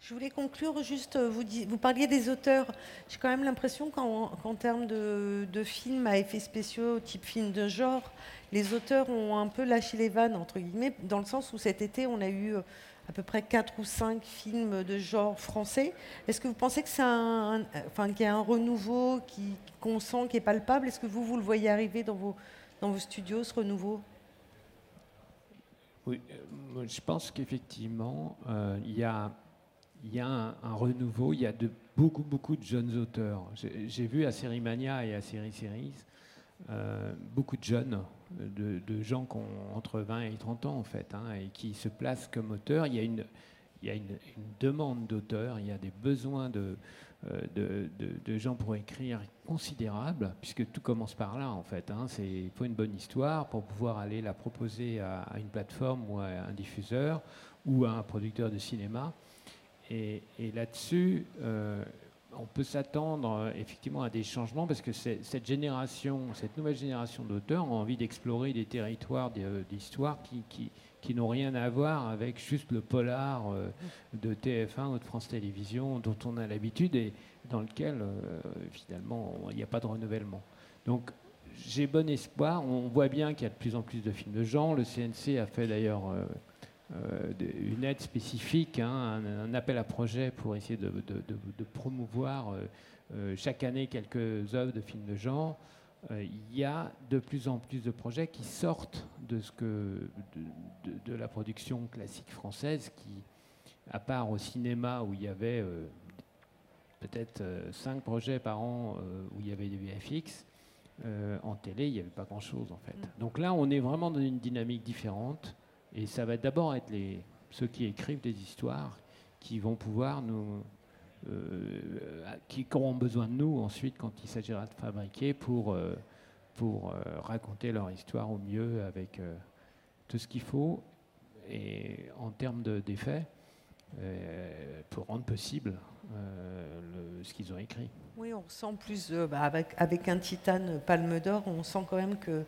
Je voulais conclure juste, euh, vous, parliez des auteurs. J'ai quand même l'impression qu'en termes de, films à effets spéciaux, type film de genre, les auteurs ont un peu lâché les vannes, entre guillemets, dans le sens où cet été, on a eu euh, à peu près 4 ou 5 films de genre français. Est-ce que vous pensez un- enfin, qu'il y a un renouveau qu'on sent, qui est palpable? Est-ce que vous, vous le voyez arriver dans vos, dans vos studios, ce renouveau? Oui, euh, je pense qu'effectivement, il y a, il y a un, renouveau, il y a de, beaucoup, beaucoup de jeunes auteurs. J'ai vu à Série Mania et à Série Series euh, beaucoup de jeunes, de, gens qui ont entre 20 et 30 ans en fait, hein, et qui se placent comme auteurs. Il y a une, demande d'auteurs, il y a des besoins de, euh, de, gens pour écrire considérables, puisque tout commence par là en fait. hein. Il faut une bonne histoire pour pouvoir aller la proposer à, à une plateforme ou à un diffuseur ou à un producteur de cinéma. Et, là-dessus, euh, on peut s'attendre euh, effectivement à des changements parce que cette génération, cette nouvelle génération d'auteurs ont envie d'explorer des territoires de- d'histoire qui, qui, n'ont rien à voir avec juste le polar euh, de TF1 ou de France Télévisions dont on a l'habitude et dans lequel euh, finalement il n'y a pas de renouvellement. Donc j'ai bon espoir. On voit bien qu'il y a de plus en plus de films de genre. Le CNC a fait d'ailleurs euh, euh, une aide spécifique, hein, un, appel à projet pour essayer de, promouvoir chaque année quelques œuvres de films de genre. il y a de plus en plus de projets qui sortent de, ce que, de, la production classique française, qui, à part au cinéma où il y avait peut-être cinq projets par an où il y avait des VFX, euh, en télé, il n'y avait pas grand-chose en fait. Mm. Donc là, on est vraiment dans une dynamique différente. Et ça va d'abord être les, ceux qui écrivent des histoires qui vont pouvoir nous. Euh, qui auront besoin de nous ensuite quand il s'agira de fabriquer pour, euh, pour raconter leur histoire au mieux avec tout ce qu'il faut. Et en termes d'effets, pour rendre possible ce qu'ils ont écrit. Oui, on sent plus, euh, bah, avec, avec, un titane Palme d'Or, on sent quand même que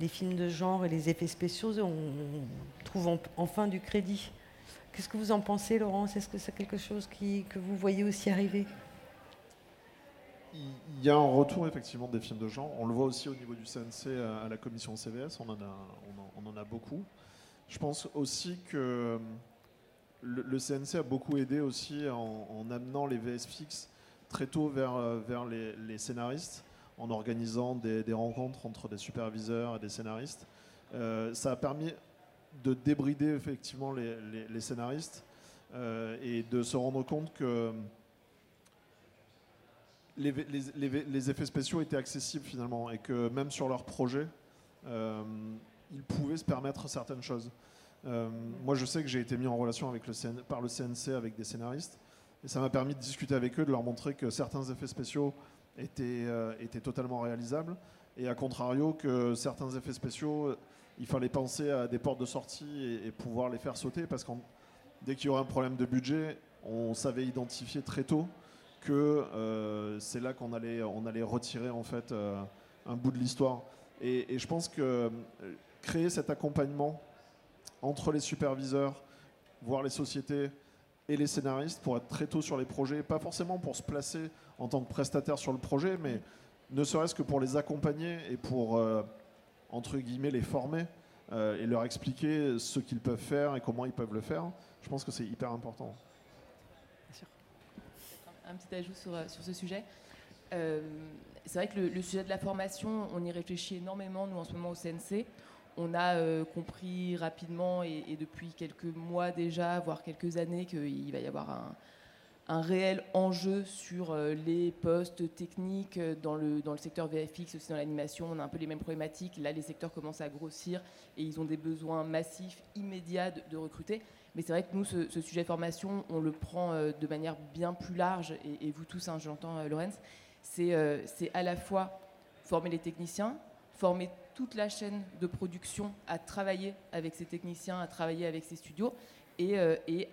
les films de genre et les effets spéciaux, on, trouve enfin du crédit. Qu'est-ce que vous en pensez, Laurence? Est-ce que c'est quelque chose que vous voyez aussi arriver? Il y a un retour effectivement des films de genre. On le voit aussi au niveau du CNC à la commission CVS, on en a, beaucoup. Je pense aussi que le, CNC a beaucoup aidé aussi en, en amenant les VS très tôt vers les, scénaristes en organisant des, rencontres entre des superviseurs et des scénaristes. Euh, ça a permis de débrider effectivement les, scénaristes euh, et de se rendre compte que les, effets spéciaux étaient accessibles finalement et que même sur leur projet, ils pouvaient se permettre certaines choses. moi, je sais que j'ai été mis en relation avec le par le CNC avec des scénaristes et ça m'a permis de discuter avec eux, de leur montrer que certains effets spéciaux euh, étaient totalement réalisables. Et à contrario, que certains effets spéciaux, il fallait penser à des portes de sortie et, pouvoir les faire sauter. Parce que dès qu'il y aurait un problème de budget, on savait identifier très tôt que euh, c'est là qu'on allait, on allait retirer en fait euh, un bout de l'histoire. Et, et, je pense que créer cet accompagnement entre les superviseurs, voire les sociétés, et les scénaristes pour être très tôt sur les projets, pas forcément pour se placer en tant que prestataire sur le projet, mais ne serait-ce que pour les accompagner et pour, euh, entre guillemets, les former euh, et leur expliquer ce qu'ils peuvent faire et comment ils peuvent le faire. Je pense que c'est hyper important. Un petit ajout sur, euh, sur ce sujet. c'est vrai que le, sujet de la formation, on y réfléchit énormément, nous, en ce moment, au CNC on a euh, compris rapidement et, depuis quelques mois déjà, voire quelques années, qu'il va y avoir un, réel enjeu sur euh, les postes techniques dans le, dans le secteur VFX, aussi dans l'animation. On a un peu les mêmes problématiques. Là, les secteurs commencent à grossir et ils ont des besoins massifs, immédiats de, recruter. Mais c'est vrai que nous, ce, sujet formation, on le prend euh, de manière bien plus large, et, vous tous, hein, j'entends, Lorenz, c'est à la fois former les techniciens, former toute la chaîne de production à travailler avec ces techniciens, à travailler avec ces studios et, euh, et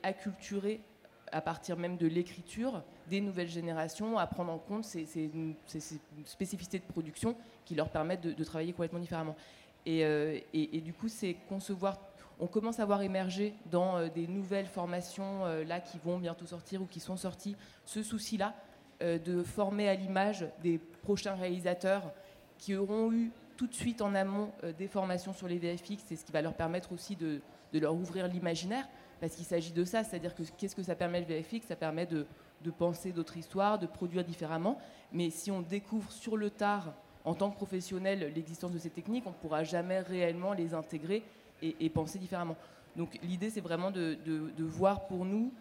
à partir même de l'écriture des nouvelles générations à prendre en compte ces, spécificités de production qui leur permettent de, travailler complètement différemment. Euh, et, du coup, c'est concevoir. On commence à voir émerger dans euh, des nouvelles formations là qui vont bientôt sortir ou qui sont sorties ce souci-là de former à l'image des prochains réalisateurs qui auront eu tout de suite en amont euh, des formations sur les VFX, c'est ce qui va leur permettre aussi de, leur ouvrir l'imaginaire, parce qu'il s'agit de ça, c'est-à-dire que qu'est-ce que ça permet le VFX Ça permet de, penser d'autres histoires, de produire différemment, mais si on découvre sur le tard, en tant que professionnel, l'existence de ces techniques, on ne pourra jamais réellement les intégrer et, penser différemment. Donc l'idée, c'est vraiment de, voir pour nous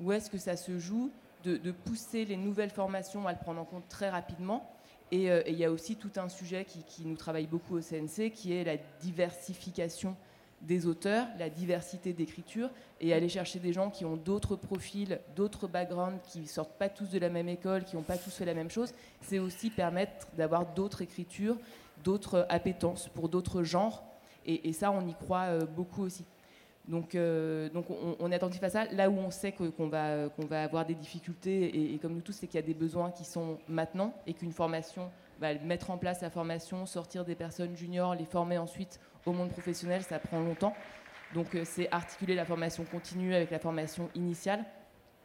où est-ce que ça se joue, de, pousser les nouvelles formations à le prendre en compte très rapidement et il y a aussi tout un sujet qui, nous travaille beaucoup au CNC, qui est la diversification des auteurs, la diversité d'écriture, et aller chercher des gens qui ont d'autres profils, d'autres backgrounds, qui sortent pas tous de la même école, qui n'ont pas tous fait la même chose, c'est aussi permettre d'avoir d'autres écritures, d'autres appétences pour d'autres genres, et, ça, on y croit euh, beaucoup aussi. Donc, euh, donc on, est attentif à ça. Là où on sait qu'on va, va avoir des difficultés, et, comme nous tous, c'est qu'il y a des besoins qui sont maintenant et qu'une formation va mettre en place la formation, sortir des personnes juniors, les former ensuite au monde professionnel, ça prend longtemps. Donc euh, c'est articuler la formation continue avec la formation initiale,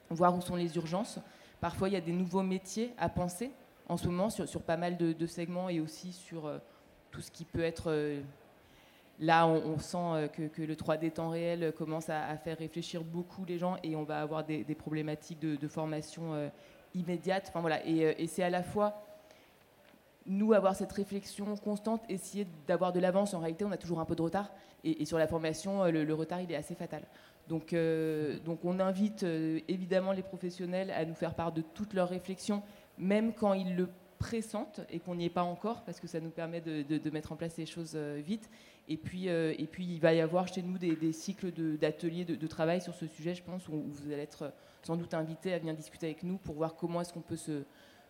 voir où sont les urgences. Parfois, il y a des nouveaux métiers à penser en ce moment sur, sur pas mal de, segments et aussi sur euh, tout ce qui peut être Là, on, sent que, le 3D temps réel commence à, faire réfléchir beaucoup les gens et on va avoir des, problématiques de, formation immédiate. Enfin, voilà. et c'est à la fois nous, avoir cette réflexion constante, essayer d'avoir de l'avance. En réalité, on a toujours un peu de retard. Et, sur la formation, euh, le, retard, il est assez fatal. Donc, euh, donc on invite euh, évidemment les professionnels à nous faire part de toutes leurs réflexions, même quand ils le pressentent et qu'on n'y est pas encore, parce que ça nous permet de, mettre en place les choses vite. Et puis, et puis, il va y avoir chez nous des, cycles d'ateliers de, travail sur ce sujet, je pense, où, vous allez être sans doute invités à venir discuter avec nous pour voir comment est-ce qu'on peut se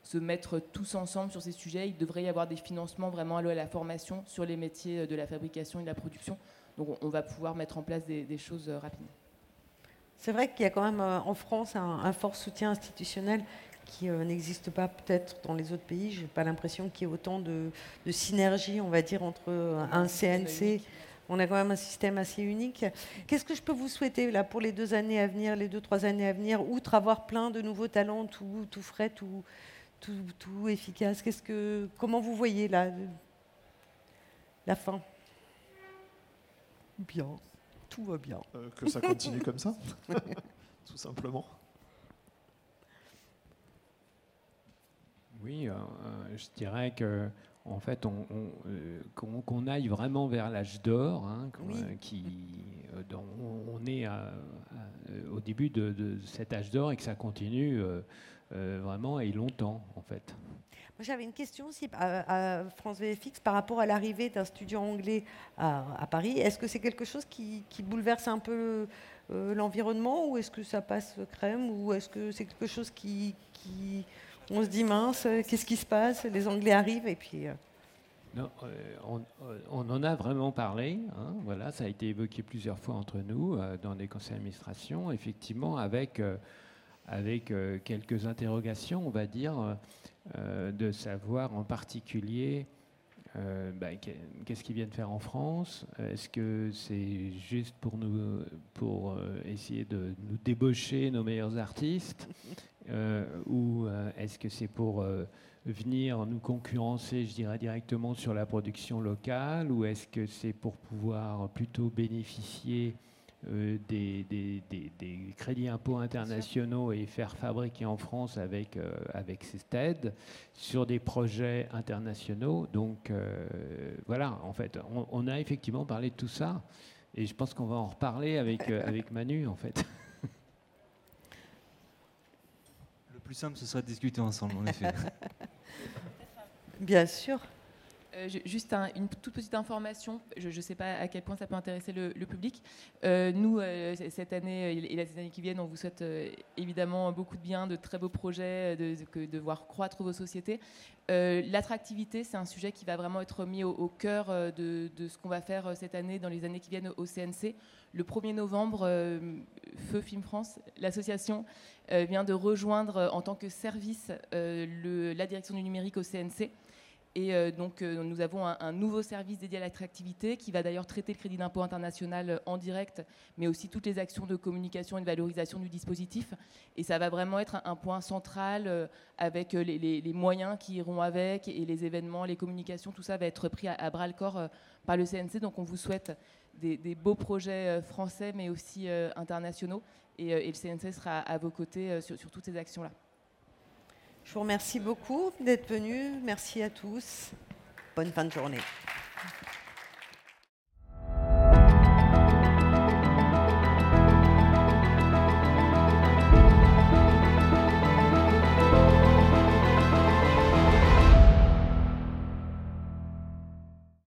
se mettre tous ensemble sur ces sujets. Il devrait y avoir des financements vraiment alloués à la formation sur les métiers de la fabrication et de la production. Donc on va pouvoir mettre en place des, choses euh, rapidement. C'est vrai qu'il y a quand même euh, en France un, fort soutien institutionnel qui euh, n'existe pas peut-être dans les autres pays. Je n'ai pas l'impression qu'il y ait autant de, synergie, on va dire, entre un CNC. On a quand même un système assez unique. Qu'est-ce que je peux vous souhaiter là pour les deux années à venir, les deux trois années à venir, outre avoir plein de nouveaux talents, tout, tout frais, tout, tout, efficace Qu'est-ce que, Comment vous voyez la, la fin? Bien, tout va bien. Euh, que ça continue comme ça, tout simplement. Oui, euh, euh, je dirais que en fait, on, qu'on, aille vraiment vers l'âge d'or, hein, qui, dont on est au début de, de, cet âge d'or et que ça continue euh, vraiment et longtemps en fait. J'avais une question aussi à, France VFX par rapport à l'arrivée d'un studio anglais à, Paris. Est-ce que c'est quelque chose qui, bouleverse un peu euh, l'environnement ou est-ce que ça passe crème ou est-ce que c'est quelque chose qui, On se dit mince, qu'est-ce qui se passe? Les Anglais arrivent et puis... Euh, non, on, en a vraiment parlé. Hein, voilà, ça a été évoqué plusieurs fois entre nous dans des conseils d'administration, effectivement, avec avec euh, quelques interrogations, on va dire, euh, euh, de savoir en particulier bah, qu'est-ce qu'ils viennent faire en France? Est-ce que c'est juste pour, nous, pour essayer de nous débaucher nos meilleurs artistes? Ou est-ce que c'est pour venir nous concurrencer, je dirais, directement sur la production locale Ou est-ce que c'est pour pouvoir plutôt bénéficier euh, des, crédits impôts internationaux et faire fabriquer en France avec, euh, avec ces aides sur des projets internationaux? Donc euh, voilà, en fait, on, a effectivement parlé de tout ça et je pense qu'on va en reparler avec, avec Manu en fait. Le plus simple, ce serait de discuter ensemble, en effet. Bien sûr. Euh, juste une toute petite information, je ne sais pas à quel point ça peut intéresser le, public. Euh, nous, euh, cette année et les années qui viennent, on vous souhaite évidemment beaucoup de bien, de très beaux projets, de, voir croître vos sociétés. L'attractivité, c'est un sujet qui va vraiment être mis au, cœur de, ce qu'on va faire cette année, dans les années qui viennent au CNC. Le 1er novembre, Feu Film France, l'association, vient de rejoindre en tant que service la direction du numérique au CNC. Et euh, donc, euh, nous avons un, nouveau service dédié à l'attractivité qui va d'ailleurs traiter le crédit d'impôt international euh, en direct, mais aussi toutes les actions de communication et de valorisation du dispositif. Et ça va vraiment être un, point central avec les, moyens qui iront avec et les événements, les communications, tout ça va être pris à, bras le corps par le CNC. Donc, on vous souhaite des, beaux projets français, mais aussi internationaux. Et, le CNC sera à vos côtés sur toutes ces actions-là. Je vous remercie beaucoup d'être venu. Merci à tous. Bonne fin de journée.